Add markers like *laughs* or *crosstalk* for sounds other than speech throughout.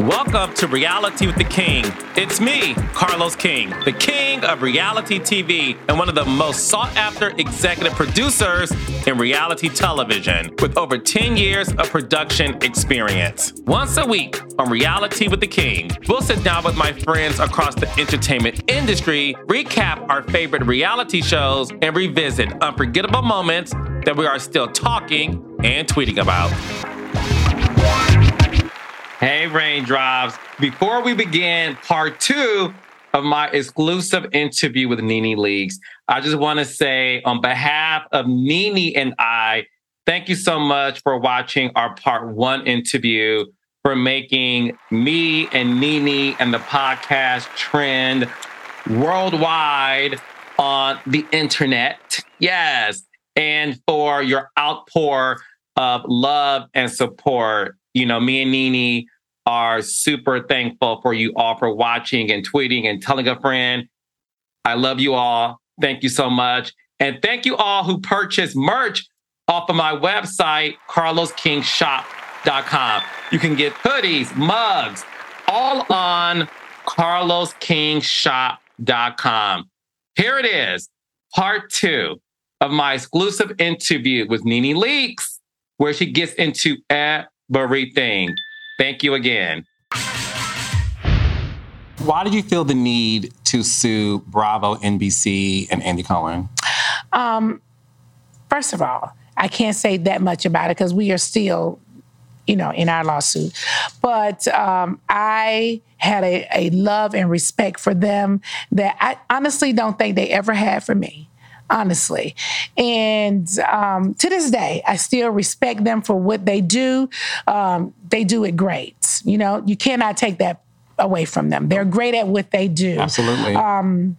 Welcome to Reality with the King. It's me, Carlos King, the king of reality TV and one of the most sought after executive producers in reality television with over 10 years of production experience. Once a week on Reality with the King, we'll sit down with my friends across the entertainment industry, recap our favorite reality shows, and revisit unforgettable moments that we are still talking and tweeting about. Hey, Raindrops. Before we begin part two of my exclusive interview with Nene Leakes, I just want to say, on behalf of Nene and I, thank you so much for watching our part one interview, for making me and Nene and the podcast trend worldwide on the internet. Yes. And for your outpour of love and support you know, me and NeNe are super thankful for you all for watching and tweeting and telling a friend. I love you all. Thank you so much. And thank you all who purchased merch off of my website, carloskingshop.com. You can get hoodies, mugs, all on carloskingshop.com. Here it is, part two of my exclusive interview with Nene Leakes, where she gets into everything. Thank you again. Why did you feel the need to sue Bravo, NBC, and Andy Cohen? Um, first of all, I can't say that much about it because we are still, you know, in our lawsuit. But um, I had a, a love and respect for them that I honestly don't think they ever had for me honestly. And um, to this day, I still respect them for what they do. Um, they do it great. You know, you cannot take that away from them. They're great at what they do. Absolutely. Um,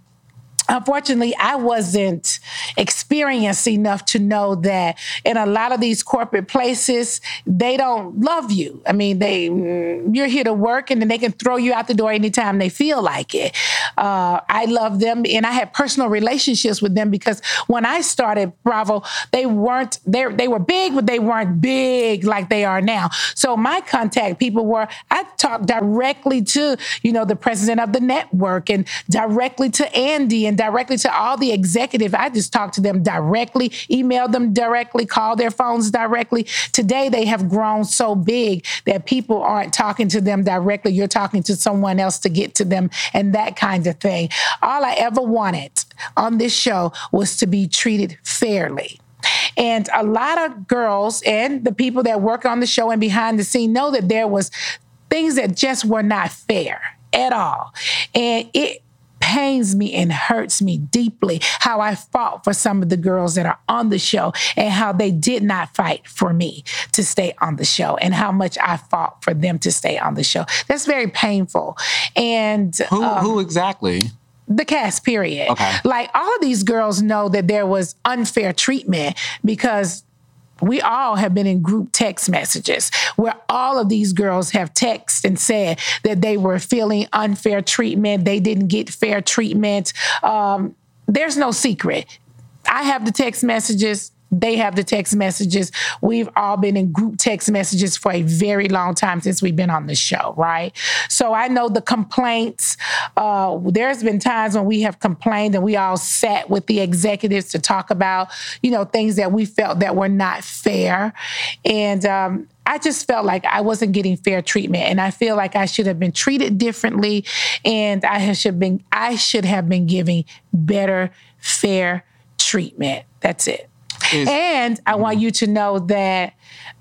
unfortunately, I wasn't experienced enough to know that in a lot of these corporate places, they don't love you. I mean, they mm, you're here to work, and then they can throw you out the door anytime they feel like it. Uh, I love them, and I had personal relationships with them because when I started Bravo, they weren't they they were big, but they weren't big like they are now. So my contact people were I talked directly to you know the president of the network and directly to Andy and directly to all the executive. I just talked to them directly, emailed them directly, called their phones directly. Today, they have grown so big that people aren't talking to them directly. You're talking to someone else to get to them and that kind of thing. All I ever wanted on this show was to be treated fairly. And a lot of girls and the people that work on the show and behind the scene know that there was things that just were not fair at all. And it pains me and hurts me deeply how I fought for some of the girls that are on the show and how they did not fight for me to stay on the show and how much I fought for them to stay on the show. That's very painful. And who, um, who exactly? the cast period. Okay. Like all of these girls know that there was unfair treatment because we all have been in group text messages where all of these girls have texted and said that they were feeling unfair treatment, they didn't get fair treatment. Um, there's no secret. I have the text messages. They have the text messages. We've all been in group text messages for a very long time since we've been on the show, right? So I know the complaints. Uh, there's been times when we have complained and we all sat with the executives to talk about, you know, things that we felt that were not fair. And um, I just felt like I wasn't getting fair treatment, and I feel like I should have been treated differently, and I should been I should have been giving better, fair treatment. That's it. And I want you to know that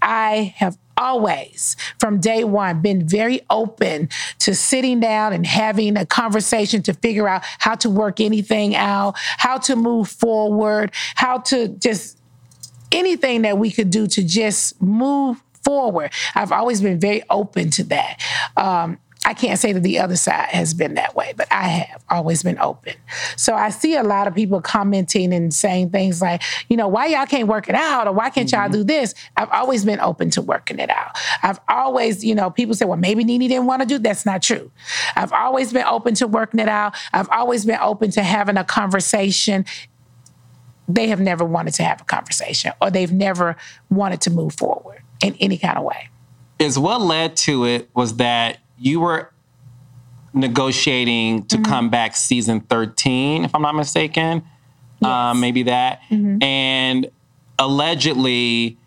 I have always, from day one, been very open to sitting down and having a conversation to figure out how to work anything out, how to move forward, how to just anything that we could do to just move forward. I've always been very open to that. Um, I can't say that the other side has been that way, but I have always been open. So I see a lot of people commenting and saying things like, you know, why y'all can't work it out or why can't mm-hmm. y'all do this? I've always been open to working it out. I've always, you know, people say, well, maybe Nene didn't want to do. That's not true. I've always been open to working it out. I've always been open to having a conversation they have never wanted to have a conversation or they've never wanted to move forward in any kind of way. Is what led to it was that you were negotiating to mm-hmm. come back season 13, if I'm not mistaken. Yes. Um, maybe that. Mm-hmm. And allegedly,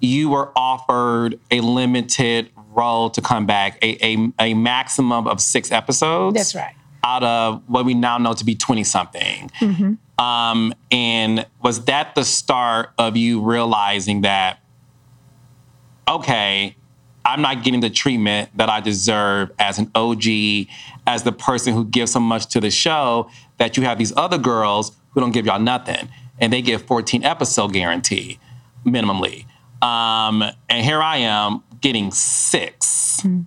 you were offered a limited role to come back, a, a, a maximum of six episodes. That's right. Out of what we now know to be 20 something. Mm-hmm. Um, and was that the start of you realizing that, okay, I'm not getting the treatment that I deserve as an OG, as the person who gives so much to the show, that you have these other girls who don't give y'all nothing. And they get 14 episode guarantee, minimally. Um, and here I am getting 6 mm-hmm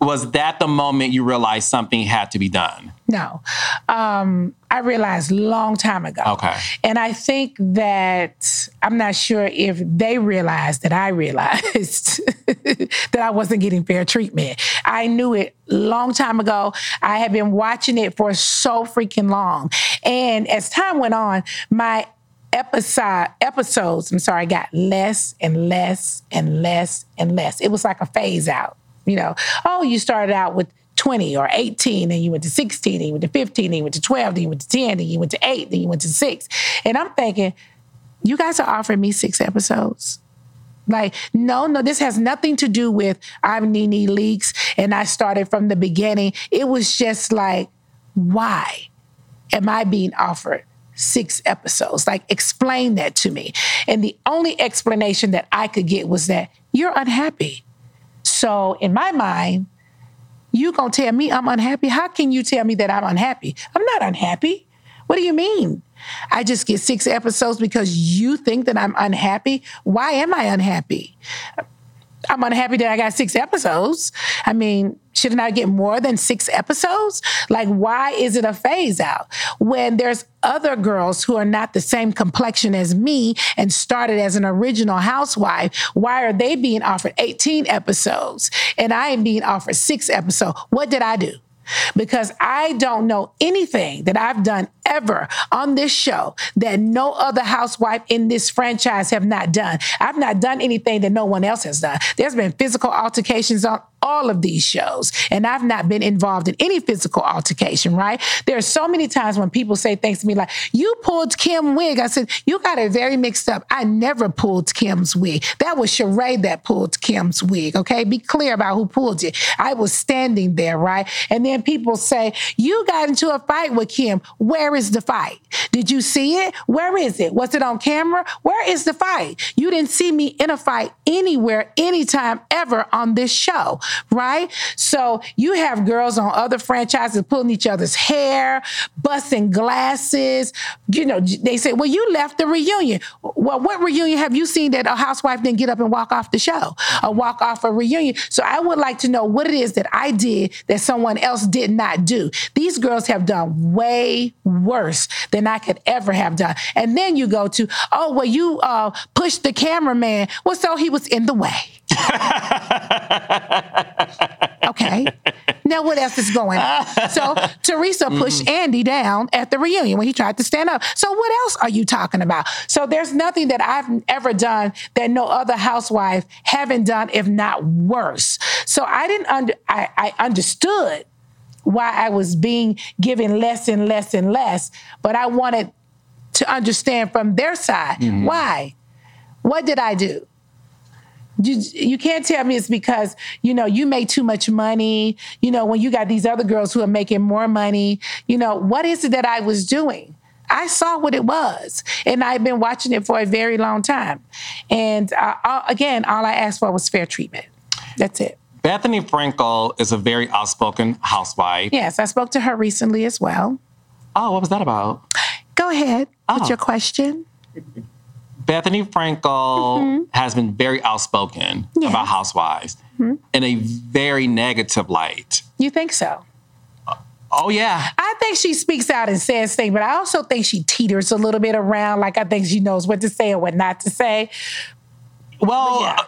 was that the moment you realized something had to be done? No. Um, I realized long time ago. Okay. And I think that I'm not sure if they realized that I realized *laughs* that I wasn't getting fair treatment. I knew it long time ago. I had been watching it for so freaking long. And as time went on, my episode episodes, I'm sorry, got less and less and less and less. It was like a phase out. You know, oh, you started out with 20 or 18, and you went to 16, and you went to 15, and you went to 12, then you went to 10, then you went to 8, then you went to 6. And I'm thinking, you guys are offering me six episodes. Like, no, no, this has nothing to do with I'm Nene Leakes and I started from the beginning. It was just like, why am I being offered six episodes? Like, explain that to me. And the only explanation that I could get was that you're unhappy. So in my mind, you gonna tell me I'm unhappy? How can you tell me that I'm unhappy? I'm not unhappy. What do you mean? I just get six episodes because you think that I'm unhappy? Why am I unhappy? I'm unhappy that I got six episodes. I mean, shouldn't I get more than six episodes? Like, why is it a phase out when there's other girls who are not the same complexion as me and started as an original housewife? Why are they being offered 18 episodes and I am being offered six episodes? What did I do? because I don't know anything that I've done ever on this show that no other housewife in this franchise have not done. I've not done anything that no one else has done. There's been physical altercations on all of these shows, and I've not been involved in any physical altercation, right? There are so many times when people say things to me like, You pulled Kim wig. I said, You got it very mixed up. I never pulled Kim's wig. That was Sheree that pulled Kim's wig, okay? Be clear about who pulled it. I was standing there, right? And then people say, You got into a fight with Kim. Where is the fight? Did you see it? Where is it? Was it on camera? Where is the fight? You didn't see me in a fight anywhere, anytime ever on this show right? So you have girls on other franchises pulling each other's hair, busting glasses. You know, they say, well, you left the reunion. Well, what reunion have you seen that a housewife didn't get up and walk off the show or walk off a reunion? So I would like to know what it is that I did that someone else did not do. These girls have done way worse than I could ever have done. And then you go to, oh, well, you uh, pushed the cameraman. Well, so he was in the way. *laughs* okay. Now what else is going on? So Teresa pushed mm-hmm. Andy down at the reunion when he tried to stand up. So what else are you talking about? So there's nothing that I've ever done that no other housewife haven't done, if not worse. So I didn't under I, I understood why I was being given less and less and less, but I wanted to understand from their side mm-hmm. why. What did I do? You, you can't tell me it's because you know you made too much money you know when you got these other girls who are making more money you know what is it that i was doing I saw what it was, and I've been watching it for a very long time. And uh, again, all I asked for was fair treatment. That's it. Bethenny Frankel is a very outspoken housewife. Yes, I spoke to her recently as well. Oh, what was that about? Go ahead oh. with your question. Bethenny Frankel mm-hmm. has been very outspoken yes. about housewives mm-hmm. in a very negative light. You think so? Oh yeah. I think she speaks out and says things, but I also think she teeters a little bit around. Like I think she knows what to say and what not to say. Well, yeah.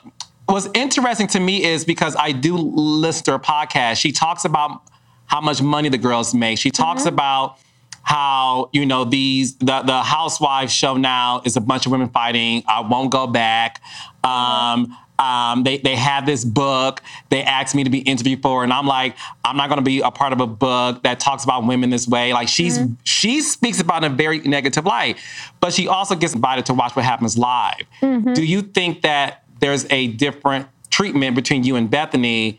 What's interesting to me is because I do listen to her podcast. She talks about how much money the girls make. She talks mm-hmm. about how you know these the the housewives show now is a bunch of women fighting. I won't go back. Um, um, they they have this book they asked me to be interviewed for, and I'm like, I'm not going to be a part of a book that talks about women this way. Like she's mm-hmm. she speaks about in a very negative light, but she also gets invited to watch what happens live. Mm-hmm. Do you think that there's a different treatment between you and Bethenny.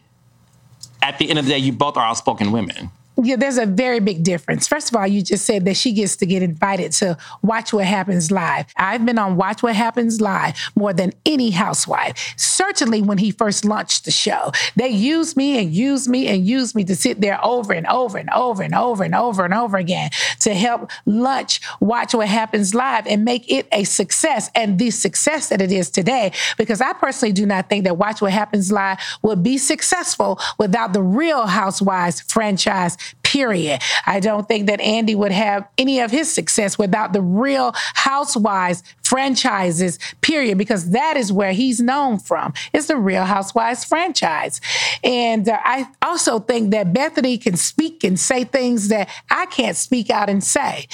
At the end of the day, you both are outspoken women yeah, there's a very big difference. First of all, you just said that she gets to get invited to Watch What Happens Live. I've been on Watch What Happens Live more than any housewife. Certainly when he first launched the show, they used me and used me and used me to sit there over and over and over and over and over and over again to help launch Watch What Happens Live and make it a success and the success that it is today. Because I personally do not think that Watch What Happens Live would be successful without the Real Housewives franchise period. I don't think that Andy would have any of his success without the real Housewives franchises, period, because that is where he's known from. It's the Real Housewives franchise. And uh, I also think that Bethenny can speak and say things that I can't speak out and say.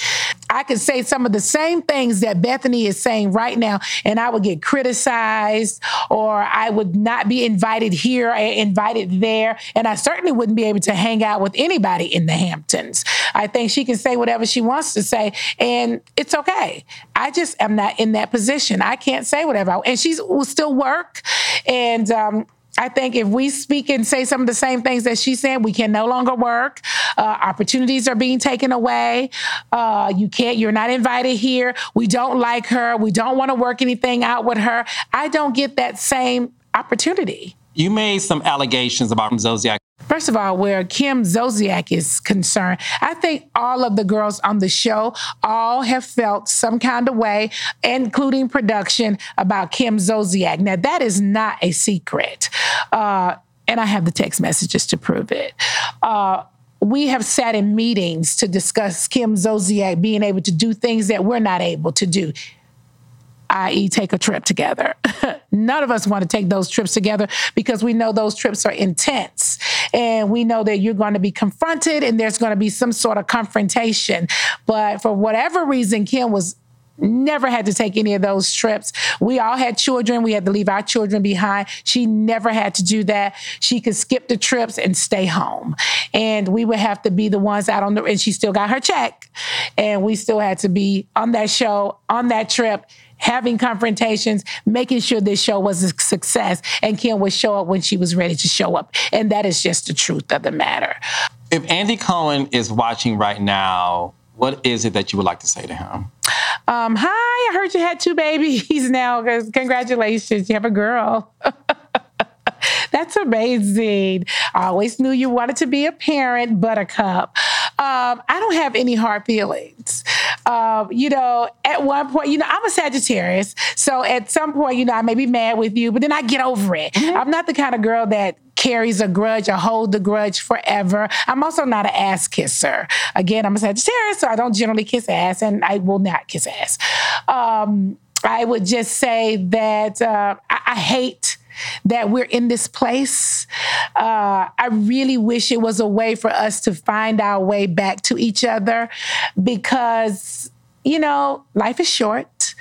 I could say some of the same things that Bethenny is saying right now, and I would get criticized or I would not be invited here or invited there. And I certainly wouldn't be able to hang out with anybody in the Hamptons. I think she can say whatever she wants to say, and it's okay. I just am not in that position. I can't say whatever. I, and she will still work. And um, I think if we speak and say some of the same things that she's saying, we can no longer work. Uh, opportunities are being taken away. Uh, you can't, you're not invited here. We don't like her. We don't want to work anything out with her. I don't get that same opportunity. You made some allegations about Zolciak First of all, where Kim Zolciak is concerned, I think all of the girls on the show all have felt some kind of way, including production, about Kim Zolciak. Now, that is not a secret. Uh, and I have the text messages to prove it. Uh, we have sat in meetings to discuss Kim Zolciak being able to do things that we're not able to do i.e., take a trip together. *laughs* None of us want to take those trips together because we know those trips are intense. And we know that you're going to be confronted and there's going to be some sort of confrontation. But for whatever reason, Kim was never had to take any of those trips. We all had children. We had to leave our children behind. She never had to do that. She could skip the trips and stay home. And we would have to be the ones out on the, and she still got her check. And we still had to be on that show, on that trip having confrontations, making sure this show was a success, and Kim would show up when she was ready to show up. And that is just the truth of the matter. If Andy Cohen is watching right now, what is it that you would like to say to him? Um, hi, I heard you had two babies *laughs* now. Congratulations, you have a girl. *laughs* That's amazing. I always knew you wanted to be a parent, Buttercup. Um, I don't have any hard feelings. Um, you know, at one point, you know, I'm a Sagittarius. So at some point, you know, I may be mad with you, but then I get over it. Mm-hmm. I'm not the kind of girl that carries a grudge or hold the grudge forever. I'm also not an ass kisser. Again, I'm a Sagittarius, so I don't generally kiss ass, and I will not kiss ass. Um, I would just say that uh, I, I hate that we're in this place. Uh, I really wish it was a way for us to find our way back to each other because, you know, life is short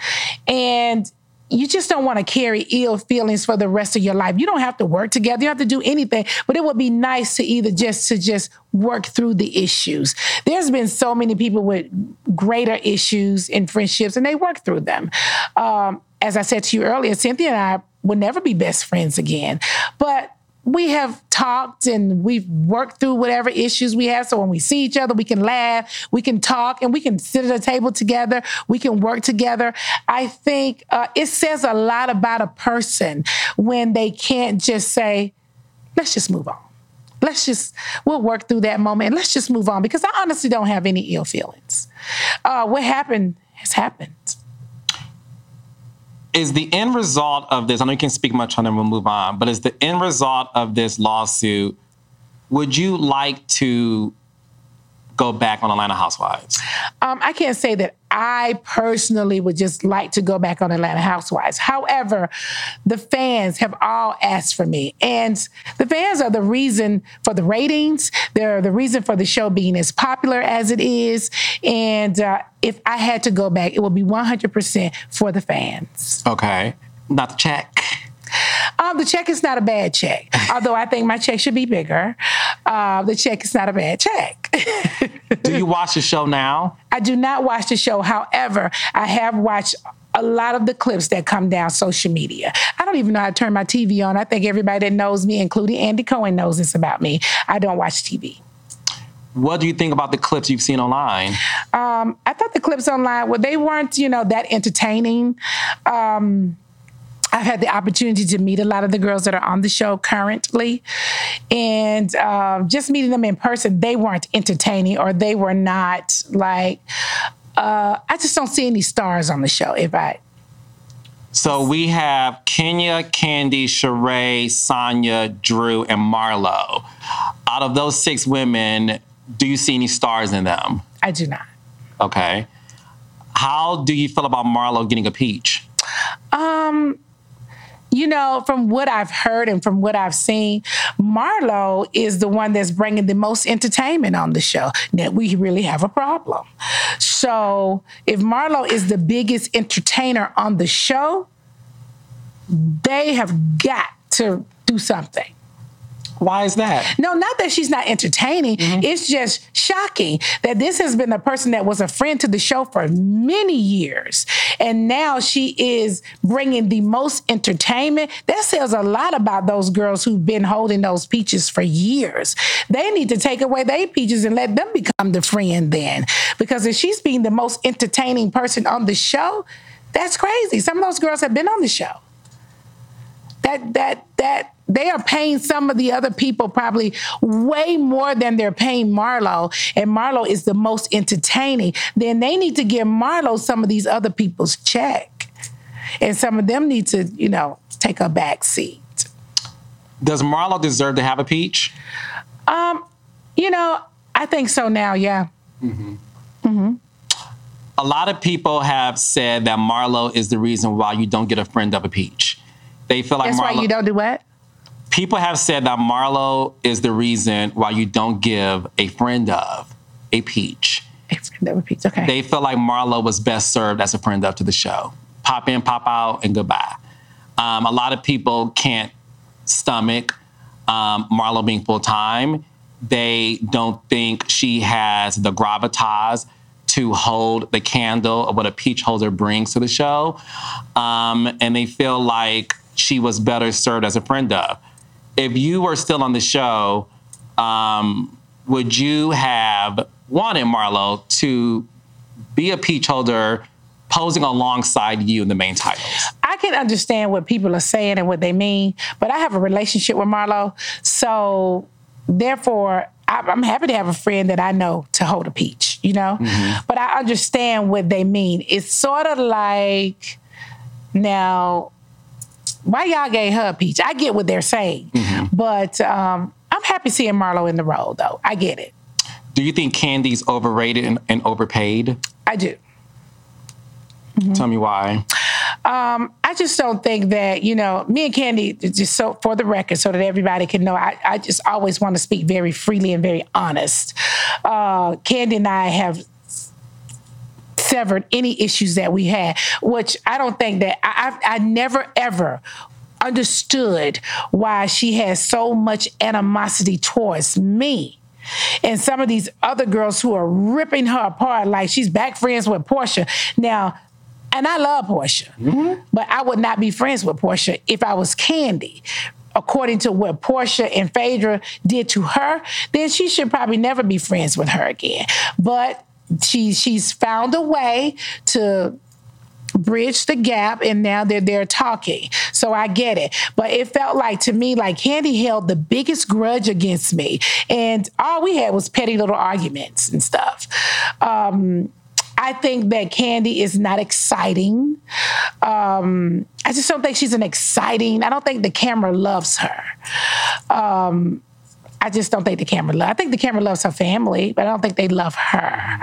and you just don't want to carry ill feelings for the rest of your life. You don't have to work together. You have to do anything, but it would be nice to either just to just work through the issues. There's been so many people with greater issues in friendships, and they work through them. Um, as I said to you earlier, Cynthia and I will never be best friends again. But we have talked and we've worked through whatever issues we have. So when we see each other, we can laugh, we can talk, and we can sit at a table together. We can work together. I think uh, it says a lot about a person when they can't just say, let's just move on. Let's just, we'll work through that moment and let's just move on because I honestly don't have any ill feelings. Uh, what happened has happened is the end result of this, I know you can speak much on it, we'll move on, but is the end result of this lawsuit, would you like to go back on Atlanta Housewives? Um, I can't say that I personally would just like to go back on Atlanta Housewives. However, the fans have all asked for me, and the fans are the reason for the ratings. They're the reason for the show being as popular as it is. And uh, if I had to go back, it would be 100% for the fans. Okay. Not the check. Um, the check is not a bad check, although I think my check should be bigger. Uh, the check is not a bad check. Do you watch the show now? I do not watch the show. However, I have watched a lot of the clips that come down social media. I don't even know how to turn my TV on. I think everybody that knows me, including Andy Cohen, knows this about me. I don't watch TV. What do you think about the clips you've seen online? Um, I thought the clips online, well, they weren't, you know, that entertaining. Um, I've had the opportunity to meet a lot of the girls that are on the show currently. And uh, just meeting them in person, they weren't entertaining or they were not like, uh, I just don't see any stars on the show if I. So we have Kenya, Candy, Sheree, Sanya, Drew, and Marlo. Out of those six women, do you see any stars in them? I do not. Okay. How do you feel about Marlo getting a peach? Um, you know, from what I've heard and from what I've seen, Marlo is the one that's bringing the most entertainment on the show. That we really have a problem. So if Marlo is the biggest entertainer on the show, they have got to do something. Why is that? No, not that she's not entertaining. Mm-hmm. It's just shocking that this has been a person that was a friend to the show for many years. And now she is bringing the most entertainment. That says a lot about those girls who've been holding those peaches for years. They need to take away their peaches and let them become the friend then. Because if she's being the most entertaining person on the show, that's crazy. Some of those girls have been on the show. That, that, that, they are paying some of the other people probably way more than they're paying Marlo, and Marlo is the most entertaining, then they need to give Marlo some of these other people's check. And some of them need to, you know, take a back seat. Does Marlo deserve to have a peach? Um, you know, I think so now, yeah. Mm-hmm. Mm-hmm. A lot of people have said that Marlo is the reason why you don't get a friend of a peach. They feel like That's Marlo- why you don't do what? People have said that Marlo is the reason why you don't give a friend of a peach. A friend of a peach, okay. They feel like Marlo was best served as a friend of to the show. Pop in, pop out, and goodbye. Um, a lot of people can't stomach um, Marlo being full time. They don't think she has the gravitas to hold the candle of what a peach holder brings to the show. Um, and they feel like she was better served as a friend of if you were still on the show, um, would you have wanted Marlo to be a peach holder posing alongside you in the main titles? I can understand what people are saying and what they mean, but I have a relationship with Marlo. So therefore, I'm happy to have a friend that I know to hold a peach, you know? Mm-hmm. But I understand what they mean. It's sort of like now, why y'all gave her a peach? I get what they're saying, mm-hmm. but um, I'm happy seeing Marlo in the role, though. I get it. Do you think Kandi's overrated and, and overpaid? I do. Mm-hmm. Tell me why. Um, I just don't think that, you know, me and Kandi. just so for the record, so that everybody can know, I, I just always want to speak very freely and very honest. Uh, Kandi and I have severed any issues that we had, which I don't think that I, I, I never ever understood why she has so much animosity towards me. And some of these other girls who are ripping her apart, like she's back friends with Porsha. Now, and I love Porsha, mm-hmm. but I would not be friends with Porsha if I was Kandi. according to what Porsha and Phaedra did to her, then she should probably never be friends with her again. But she she's found a way to bridge the gap and now they're they're talking so i get it but it felt like to me like Kandi held the biggest grudge against me and all we had was petty little arguments and stuff um, I think that Kandi is not exciting. Um, I just don't think she's an exciting. I don't think the camera loves her. Um, I just don't think the camera. Lo- I think the camera loves her family, but I don't think they love her.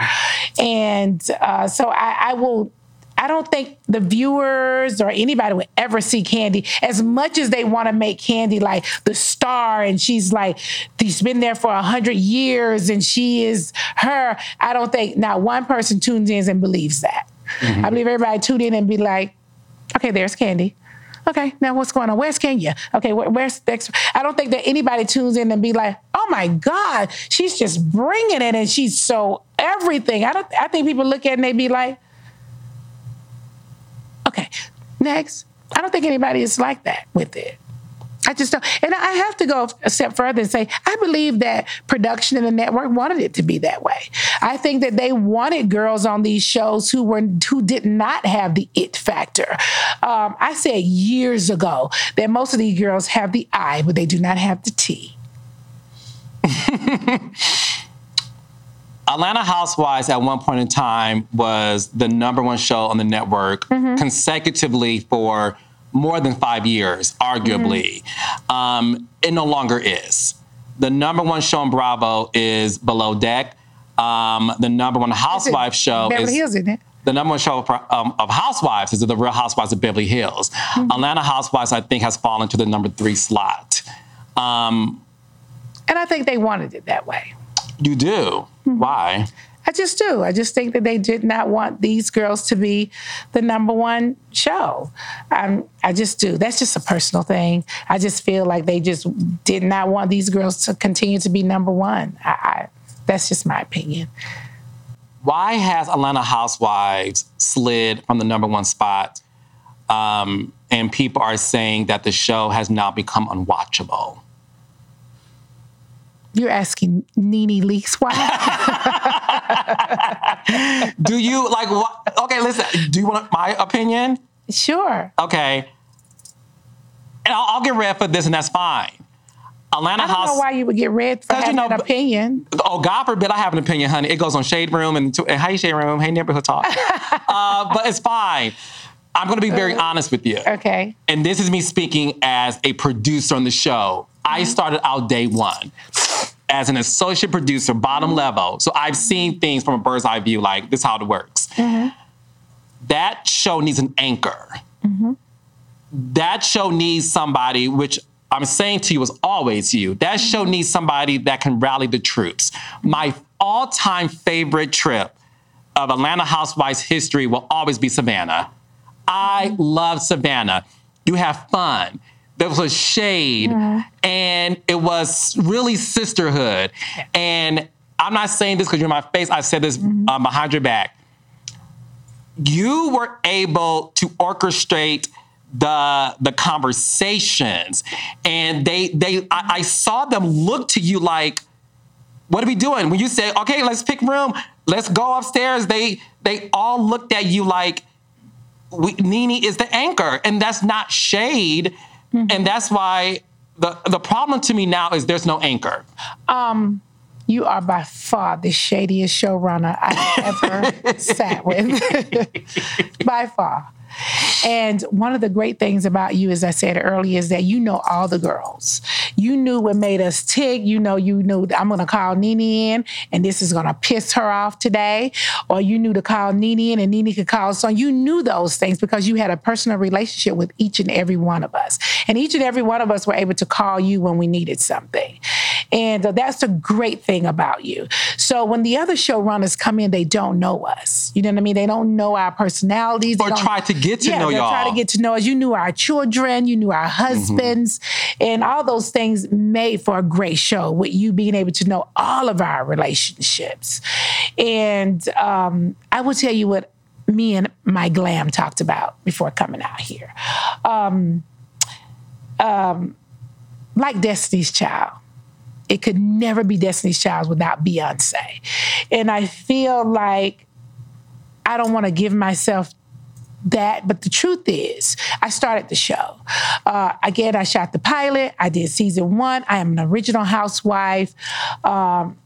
And uh, so I, I will I don't think the viewers or anybody would ever see Kandi as much as they want to make Kandi like the star and she's like she's been there for a hundred years and she is her. I don't think not one person tunes in and believes that. Mm-hmm. I believe everybody tuned in and be like, okay, there's Kandi. Okay, now what's going on? Where's Kenya? Okay, where, where's next? I don't think that anybody tunes in and be like, oh my God, she's just bringing it and she's so everything. I don't. I think people look at it and they be like, Okay, next. I don't think anybody is like that with it. I just don't. And I have to go a step further and say, I believe that production and the network wanted it to be that way. I think that they wanted girls on these shows who were who did not have the it factor. Um, I said years ago that most of these girls have the I, but they do not have the T. *laughs* Atlanta Housewives at one point in time was the number one show on the network mm-hmm. consecutively for more than five years, arguably. Mm-hmm. Um, it no longer is. The number one show on Bravo is Below Deck. Um, the number one Housewives show Beverly is Hills, isn't it? The number one show of, um, of Housewives is the Real Housewives of Beverly Hills. Mm-hmm. Atlanta Housewives, I think, has fallen to the number three slot. Um, and I think they wanted it that way. You do? Mm-hmm. Why? I just do. I just think that they did not want these girls to be the number one show. Um, I just do. That's just a personal thing. I just feel like they just did not want these girls to continue to be number one. I, I, that's just my opinion. Why has Atlanta Housewives slid from the number one spot? Um, and people are saying that the show has now become unwatchable. You're asking NeNe Leakes why? *laughs* do you like what? Okay, listen. Do you want my opinion? Sure. Okay. And I'll, I'll get read for this, and that's fine. Atlanta I don't House. know why you would get read for having you know, an opinion. Oh, God forbid I have an opinion, honey. It goes on Shade Room and, and Hey Shade Room, Hey Neighborhood Talk. *laughs* uh, but it's fine. I'm going to be very uh, honest with you. Okay. And this is me speaking as a producer on the show. Mm-hmm. I started out day one as an associate producer, bottom mm-hmm. level. So I've seen things from a bird's eye view, like this is how it works. Mm-hmm. That show needs an anchor. Mm-hmm. That show needs somebody, which I'm saying to you is always you. That show mm-hmm. needs somebody that can rally the troops. My all time favorite trip of Atlanta Housewives history will always be Savannah. I mm-hmm. love Savannah. You have fun there was a shade mm-hmm. and it was really sisterhood. And I'm not saying this because you're in my face. I said this mm-hmm. uh, behind your back. You were able to orchestrate the the conversations, and they they I, I saw them look to you like, what are we doing? When you say, okay, let's pick room, let's go upstairs. They they all looked at you like, we, NeNe is the anchor, and that's not shade Mm-hmm. And that's why the the problem to me now is there's no anchor. Um, you are by far the shadiest showrunner I've ever *laughs* sat with. *laughs* by far. And one of the great things about you, as I said earlier, is that you know all the girls. You knew what made us tick. You know, you knew I'm going to call NeNe in and this is going to piss her off today. Or you knew to call NeNe in and NeNe could call So You knew those things because you had a personal relationship with each and every one of us. And each and every one of us were able to call you when we needed something. And uh, that's the great thing about you. So when the other showrunners come in, they don't know us. You know what I mean? They don't know our personalities. Or try to get to yeah, know y'all. Try to get to know us. You knew our children, you knew our mm-hmm. husbands, mm-hmm. and all those things made for a great show with you being able to know all of our relationships. And um, I will tell you what me and my glam talked about before coming out here. Um, um, like Destiny's Child. It could never be Destiny's Child without Beyonce. And I feel like I don't want to give myself that, but the truth is, I started the show. Uh, again, I shot the pilot. I did season one. I am an original housewife. Um,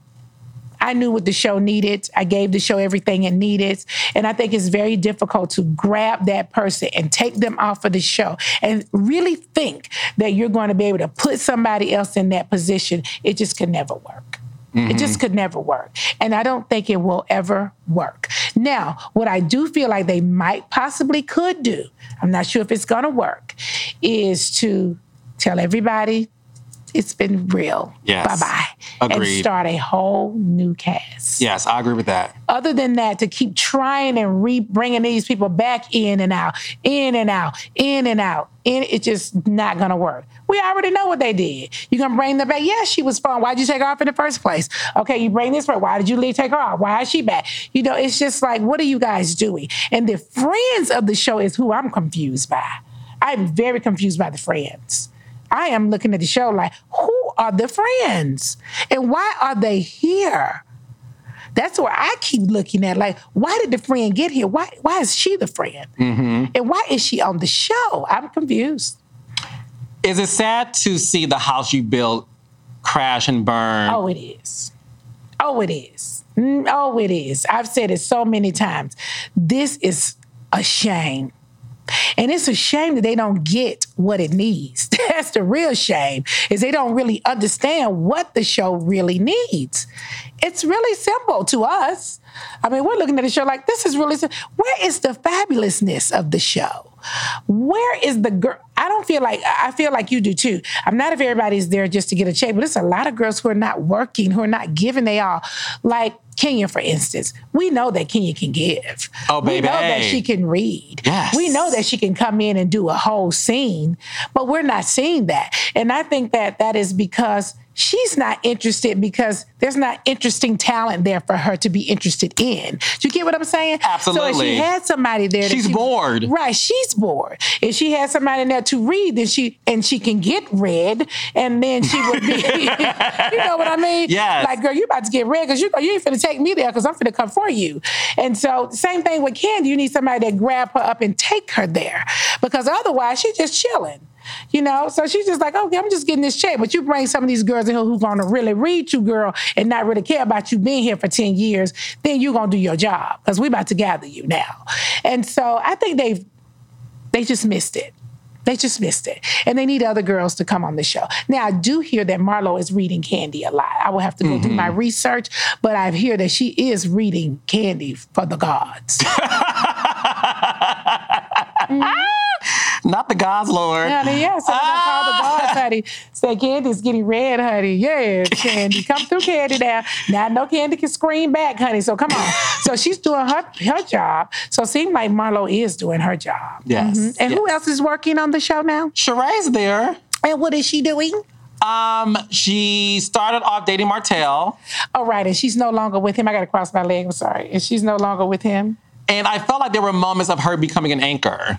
I knew what the show needed. I gave the show everything it needed. And I think it's very difficult to grab that person and take them off of the show and really think that you're going to be able to put somebody else in that position. It just could never work. Mm-hmm. It just could never work. And I don't think it will ever work. Now, what I do feel like they might possibly could do, I'm not sure if it's going to work, is to tell everybody it's been real. Yes. Bye bye. And start a whole new cast. Yes, I agree with that. Other than that, to keep trying and re bringing these people back in and out, in and out, in and out, in, it's just not gonna work. We already know what they did. You're gonna bring them back. Yes, yeah, she was fun. Why'd you take her off in the first place? Okay, you bring this person. Why did you leave? Take her off. Why is she back? You know, it's just like, what are you guys doing? And the friends of the show is who I'm confused by. I'm very confused by the friends. I am looking at the show like, who are the friends? And why are they here? That's where I keep looking at. Like, why did the friend get here? Why why is she the friend? Mm-hmm. And why is she on the show? I'm confused. Is it sad to see the house you built crash and burn? Oh, it is. Oh, it is. Mm, oh, it is. I've said it so many times. This is a shame. And it's a shame that they don't get what it needs. *laughs* That's the real shame, is they don't really understand what the show really needs. It's really simple to us. I mean, we're looking at the show like this is really. Where is the fabulousness of the show? Where is the girl? I don't feel like I feel like you do too. I'm not if everybody's there just to get a check, but it's a lot of girls who are not working, who are not giving they all. Like Kenya, for instance, we know that Kenya can give. Oh, baby. We know that she can read. Yes. We know that she can come in and do a whole scene, but we're not seeing that. And I think that that is because she's not interested because there's not interesting talent there for her to be interested in. Do you get what I'm saying? Absolutely. So if she had somebody there, she's she, bored. Right, she's bored. If she had somebody there to read, then she and she can get read, and then she would be. *laughs* you know what I mean? Yeah. Like, girl, you're about to get read because you you ain't finna take me there because I'm finna come for you. And so, same thing with Kandi. You need somebody that grab her up and take her there because otherwise she's just chilling. You know, so she's just like, okay, I'm just getting this check. But you bring some of these girls in here who are gonna really read you, girl, and not really care about you being here for 10 years, then you're gonna do your job. Because we about to gather you now. And so I think they've they just missed it. They just missed it. And they need other girls to come on the show. Now, I do hear that Marlo is reading Kandi a lot. I will have to go mm-hmm. do my research, but I hear that she is reading Kandi for the gods. mm-hmm. *laughs* Not the gods, Lord. Honey, yeah, so ah. call the gods, honey. Say Kandi's getting read, honey. Yeah, *laughs* Kandi. Come through, Kandi now. Now no Kandi can scream back, honey. So come on. so she's doing her her job. So it seems like Marlo is doing her job. Yes. Mm-hmm. And yes. who else is working on the show now? Sheree's there. And what is she doing? Um, she started off dating Martell. All right, and she's no longer with him. I gotta cross my leg. I'm sorry. And she's no longer with him. And I felt like there were moments of her becoming an anchor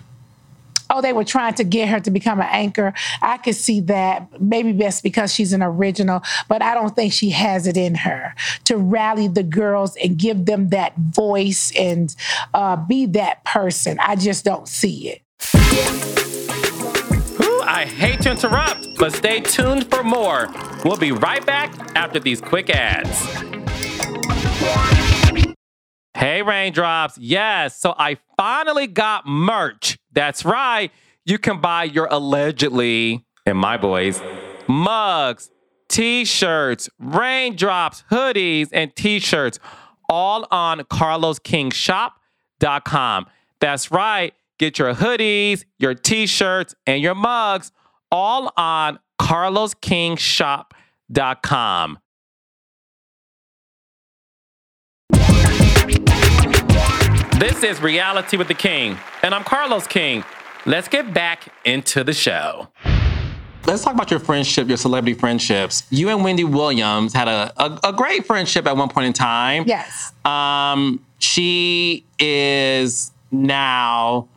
oh, they were trying to get her to become an anchor. I could see that. Maybe best because she's an original, but I don't think she has it in her to rally the girls and give them that voice and uh, be that person. I just don't see it. Ooh, I hate to interrupt, but stay tuned for more. We'll be right back after these quick ads. Hey, Raindrops. Yes, so I finally got merch. That's right. You can buy your allegedly, in my boys, mugs, t shirts, raindrops, hoodies, and t shirts all on carloskingshop.com. That's right. Get your hoodies, your t shirts, and your mugs all on carloskingshop.com. This is Reality with the King, and I'm Carlos King. Let's get back into the show. Let's talk about your friendship, your celebrity friendships. You and Wendy Williams had a, a, a great friendship at one point in time. Yes. Um, she is now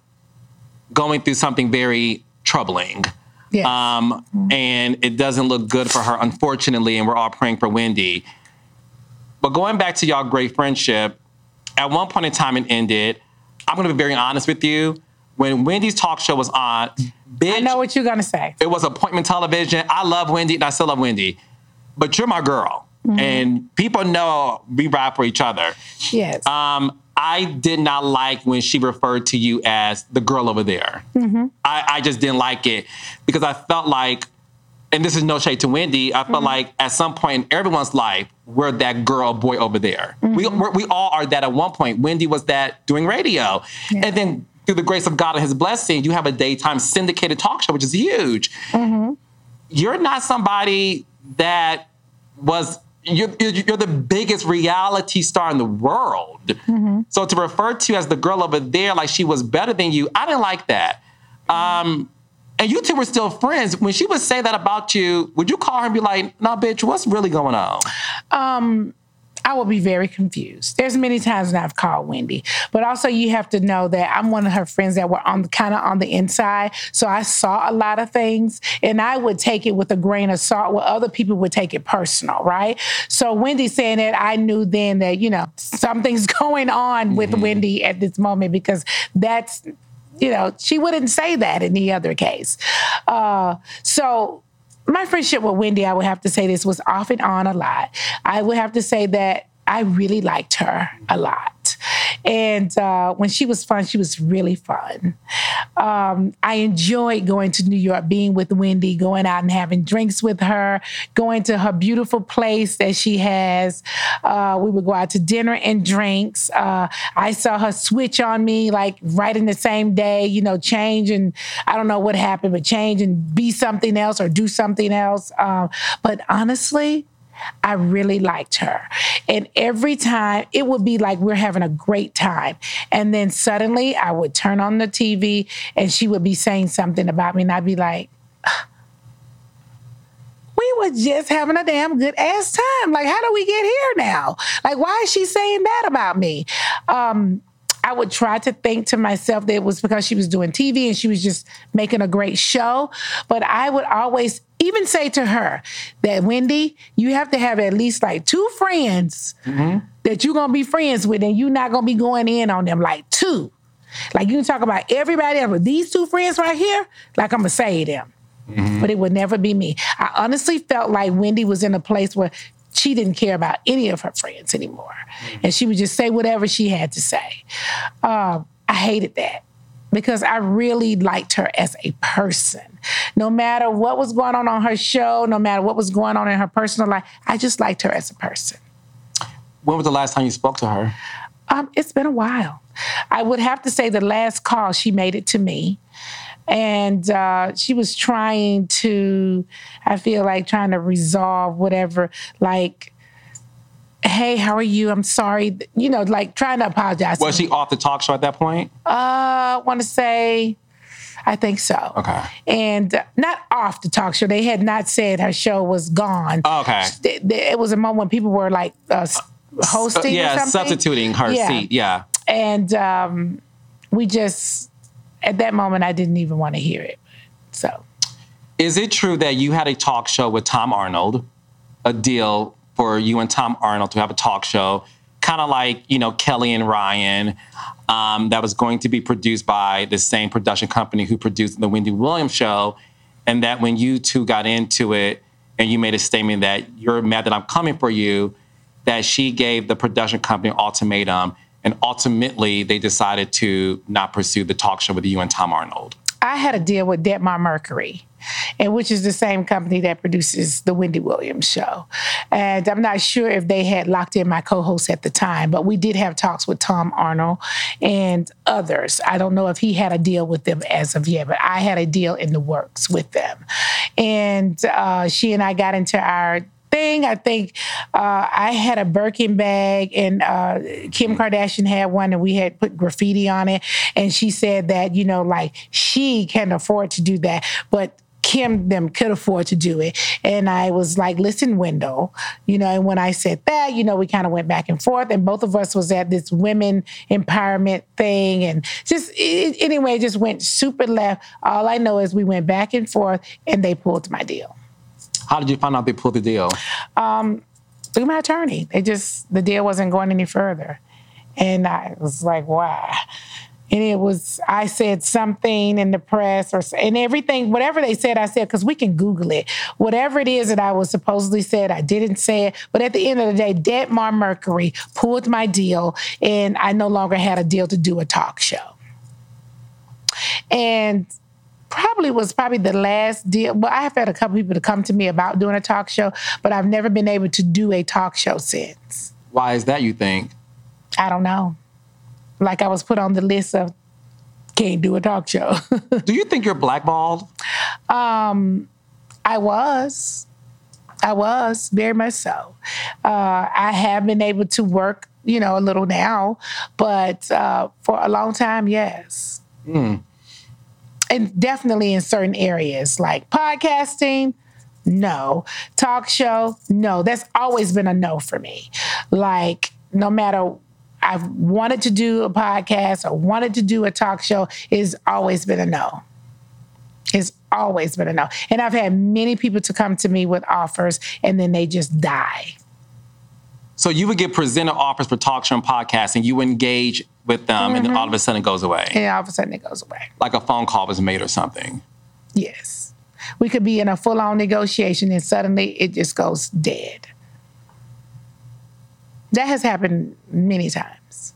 going through something very troubling. Yes. Um, and it doesn't look good for her, unfortunately, and we're all praying for Wendy. But going back to y'all great friendship, at one point in time it ended. I'm gonna be very honest with you. When Wendy's talk show was on, bitch, I know what you're gonna say. it was appointment television. I love Wendy and I still love Wendy. But you're my girl. Mm-hmm. And people know we ride for each other. Yes. Um, I did not like when she referred to you as the girl over there. Mm-hmm. I, I just didn't like it because I felt like, and this is no shade to Wendy, I felt Mm-hmm. like at some point in everyone's life, we're that girl boy over there. We, Mm-hmm. we're, we all are that at one point. Wendy was that doing radio. And then through the grace of God and his blessing, you have a daytime syndicated talk show, which is huge. Mm-hmm. You're not somebody that was you're, you're you're the biggest reality star in the world. Mm-hmm. So to refer to you as the girl over there, like she was better than you, I didn't like that. Um, and you two were still friends. When she would say that about you, would you call her and be like, "Nah, bitch, what's really going on?" Um, I will be very confused. There's many times when I've called Wendy, but also you have to know that I'm one of her friends that were on kind of on the inside. So I saw a lot of things, and I would take it with a grain of salt, where other people would take it personal, right? So Wendy saying that, I knew then that you know something's *laughs* going on with mm-hmm. Wendy at this moment because that's you know she wouldn't say that in the other case. Uh, so my friendship with Wendy, I would have to say this was off and on a lot. I would have to say that I really liked her a lot. And uh, when she was fun, she was really fun. Um, I enjoyed going to New York, being with Wendy, going out and having drinks with her, going to her beautiful place that she has. Uh, we would go out to dinner and drinks. Uh, I saw her switch on me like right in the same day, you know, change and I don't know what happened, but change and be something else or do something else. Um, but honestly, I really liked her. And every time it would be like we're having a great time. And then suddenly I would turn on the TV and she would be saying something about me. And I'd be like, we were just having a damn good ass time. Like, how do we get here now? Like, why is she saying that about me? Um, I would try to think to myself that it was because she was doing TV and she was just making a great show. But I would always even say to her that, Wendy, you have to have at least like two friends mm-hmm. that you're gonna be friends with, and you're not gonna be going in on them like two. Like you can talk about everybody else, but these two friends right here, like I'm gonna say them. Mm-hmm. But it would never be me. I honestly felt like Wendy was in a place where she didn't care about any of her friends anymore. And she would just say whatever she had to say. Um, I hated that because I really liked her as a person. No matter what was going on on her show, no matter what was going on in her personal life, I just liked her as a person. When was the last time you spoke to her? Um, it's been a while. I would have to say the last call she made it to me. And uh, she was trying to, I feel like trying to resolve whatever, like, hey, how are you? I'm sorry. You know, like trying to apologize. Was she off the talk show at that point? Uh, I want to say, I think so. Okay. And uh, not off the talk show. They had not said her show was gone. Oh, okay. It was a moment when people were like uh, hosting. or yeah, substituting her Yeah. seat. Yeah. And um, we just, at that moment, I didn't even want to hear it. So, Is it true that you had a talk show with Tom Arnold, a deal for you and Tom Arnold to have a talk show, kind of like, you know, Kelly and Ryan, um, that was going to be produced by the same production company who produced the Wendy Williams show, and that when you two got into it and you made a statement that you're mad that I'm coming for you, that she gave the production company an ultimatum, and ultimately they decided to not pursue the talk show with you and Tom Arnold. I had a deal with Debmar Mercury, and which is the same company that produces the Wendy Williams show. And I'm not sure if they had locked in my co-host at the time, but we did have talks with Tom Arnold and others. I don't know if he had a deal with them as of yet, but I had a deal in the works with them. And uh, she and I got into our thing. I think uh, I had a Birkin bag, and uh, Kim Kardashian had one, and we had put graffiti on it. And she said that you know, like she can afford to do that, but Kim them could afford to do it. And I was like, listen, Wendell, you know, and when I said that, you know, we kind of went back and forth and both of us was at this women empowerment thing and just it, anyway, it just went super left. All I know is we went back and forth and they pulled my deal. How did you find out they pulled the deal? Um, through my attorney. They just the deal wasn't going any further. And I was like, wow and it was I said something in the press or and everything whatever they said I said because we can Google it whatever it is that I was supposedly said I didn't say it but at the end of the day Debmar Mercury pulled my deal and I no longer had a deal to do a talk show and probably was probably the last deal well I have had a couple people to come to me about doing a talk show but I've never been able to do a talk show since why is that you think I don't know like I was put on the list of can't do a talk show. *laughs* do you think you're blackballed? Um, I was. I was very much so. Uh, I have been able to work, you know, a little now, but uh, for a long time, yes. Mm. And definitely in certain areas like podcasting, no. Talk show, no. That's always been a no for me. Like, no matter I've wanted to do a podcast or wanted to do a talk show, it's always been a no. It's always been a no. And I've had many people to come to me with offers and then they just die. So you would get presented offers for talk show and podcast and you engage with them mm-hmm. and then all of a sudden it goes away. And all of a sudden it goes away. Like a phone call was made or something. Yes. We could be in a full on negotiation and suddenly it just goes dead. That has happened many times.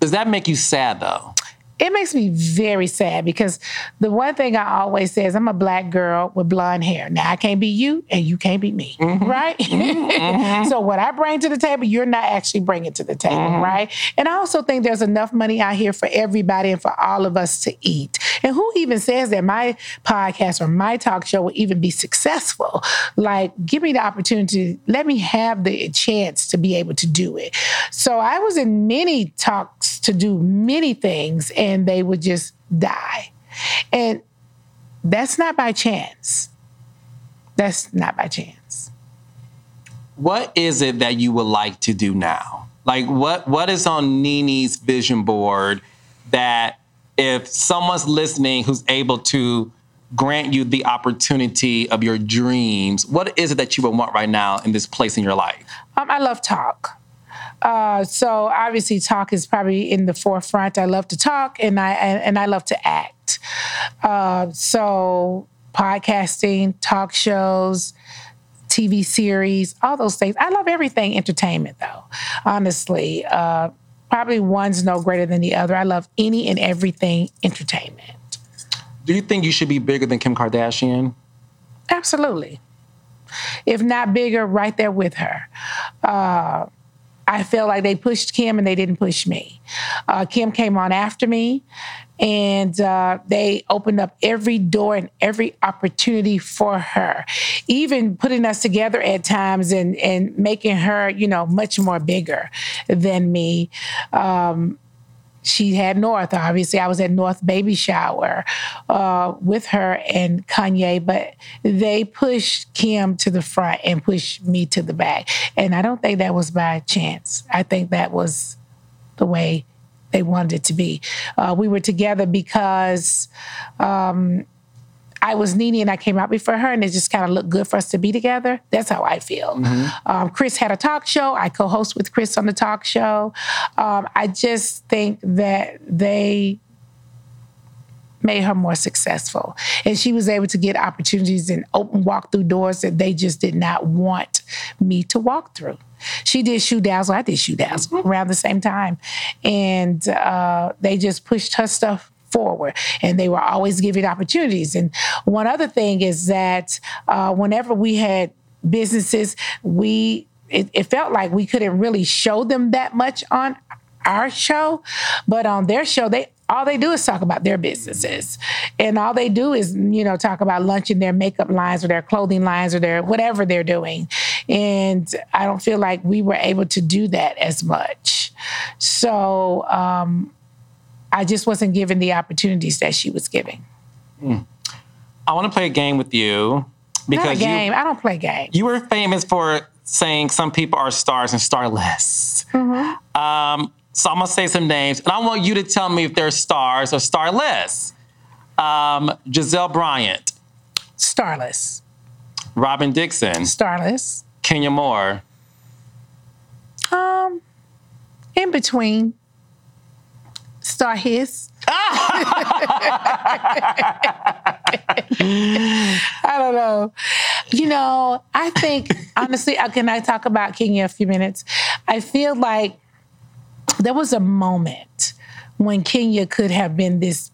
Does that make you sad though? It makes me very sad because the one thing I always say is I'm a black girl with blonde hair. Now I can't be you and you can't be me, mm-hmm. right? Mm-hmm. *laughs* so what I bring to the table, you're not actually bringing to the table, mm-hmm. right? And I also think there's enough money out here for everybody and for all of us to eat. And who even says that my podcast or my talk show will even be successful? Like, give me the opportunity, let me have the chance to be able to do it. So I was in many talks to do many things. And and they would just die. And that's not by chance. That's not by chance. What is it that you would like to do now? Like what what is on NeNe's vision board that if someone's listening who's able to grant you the opportunity of your dreams, what is it that you would want right now in this place in your life? Um, I love talk. Uh, so obviously, talk is probably in the forefront. I love to talk, and I and, I love to act. Uh, so podcasting, talk shows, TV series, all those things. I love everything entertainment, though. Honestly, uh, probably one's no greater than the other. I love any and everything entertainment. Do you think you should be bigger than Kim Kardashian? Absolutely. If not bigger, right there with her. Uh, I felt like they pushed Kim and they didn't push me. Uh, Kim came on after me, and uh, they opened up every door and every opportunity for her, even putting us together at times and and making her, you know, much more bigger than me. Um, she had North. Obviously, I was at North baby shower uh, with her and Kanye, but they pushed Kim to the front and pushed me to the back. And I don't think that was by chance. I think that was the way they wanted it to be. Uh, we were together because um, I was needy and I came out before her, and it just kind of looked good for us to be together. That's how I feel. Mm-hmm. Um, Kris had a talk show. I co host with Kris on the talk show. Um, I just think that they made her more successful. And she was able to get opportunities and open walk through doors that they just did not want me to walk through. She did ShoeDazzle, I did ShoeDazzle mm-hmm. around the same time. And uh, they just pushed her stuff forward. And they were always giving opportunities. And one other thing is that uh, whenever we had businesses, we it, it felt like we couldn't really show them that much on our show, but on their show, they all they do is talk about their businesses. And all they do is, you know, talk about launching their makeup lines or their clothing lines or their whatever they're doing. And I don't feel like we were able to do that as much. So um, I just wasn't given the opportunities that she was giving. I want to play a game with you Not a because game. you I don't play games. you were famous for saying some people are stars and starless. Mm-hmm. Um, so I'm gonna say some names, and I want you to tell me if they're stars or starless. Um, Gizelle Bryant, Starless. Robyn Dixon, Starless. Kenya Moore, Um, in between. Star Hiss. *laughs* I don't know. You know, I think honestly, can I talk about Kenya a few minutes? I feel like there was a moment when Kenya could have been this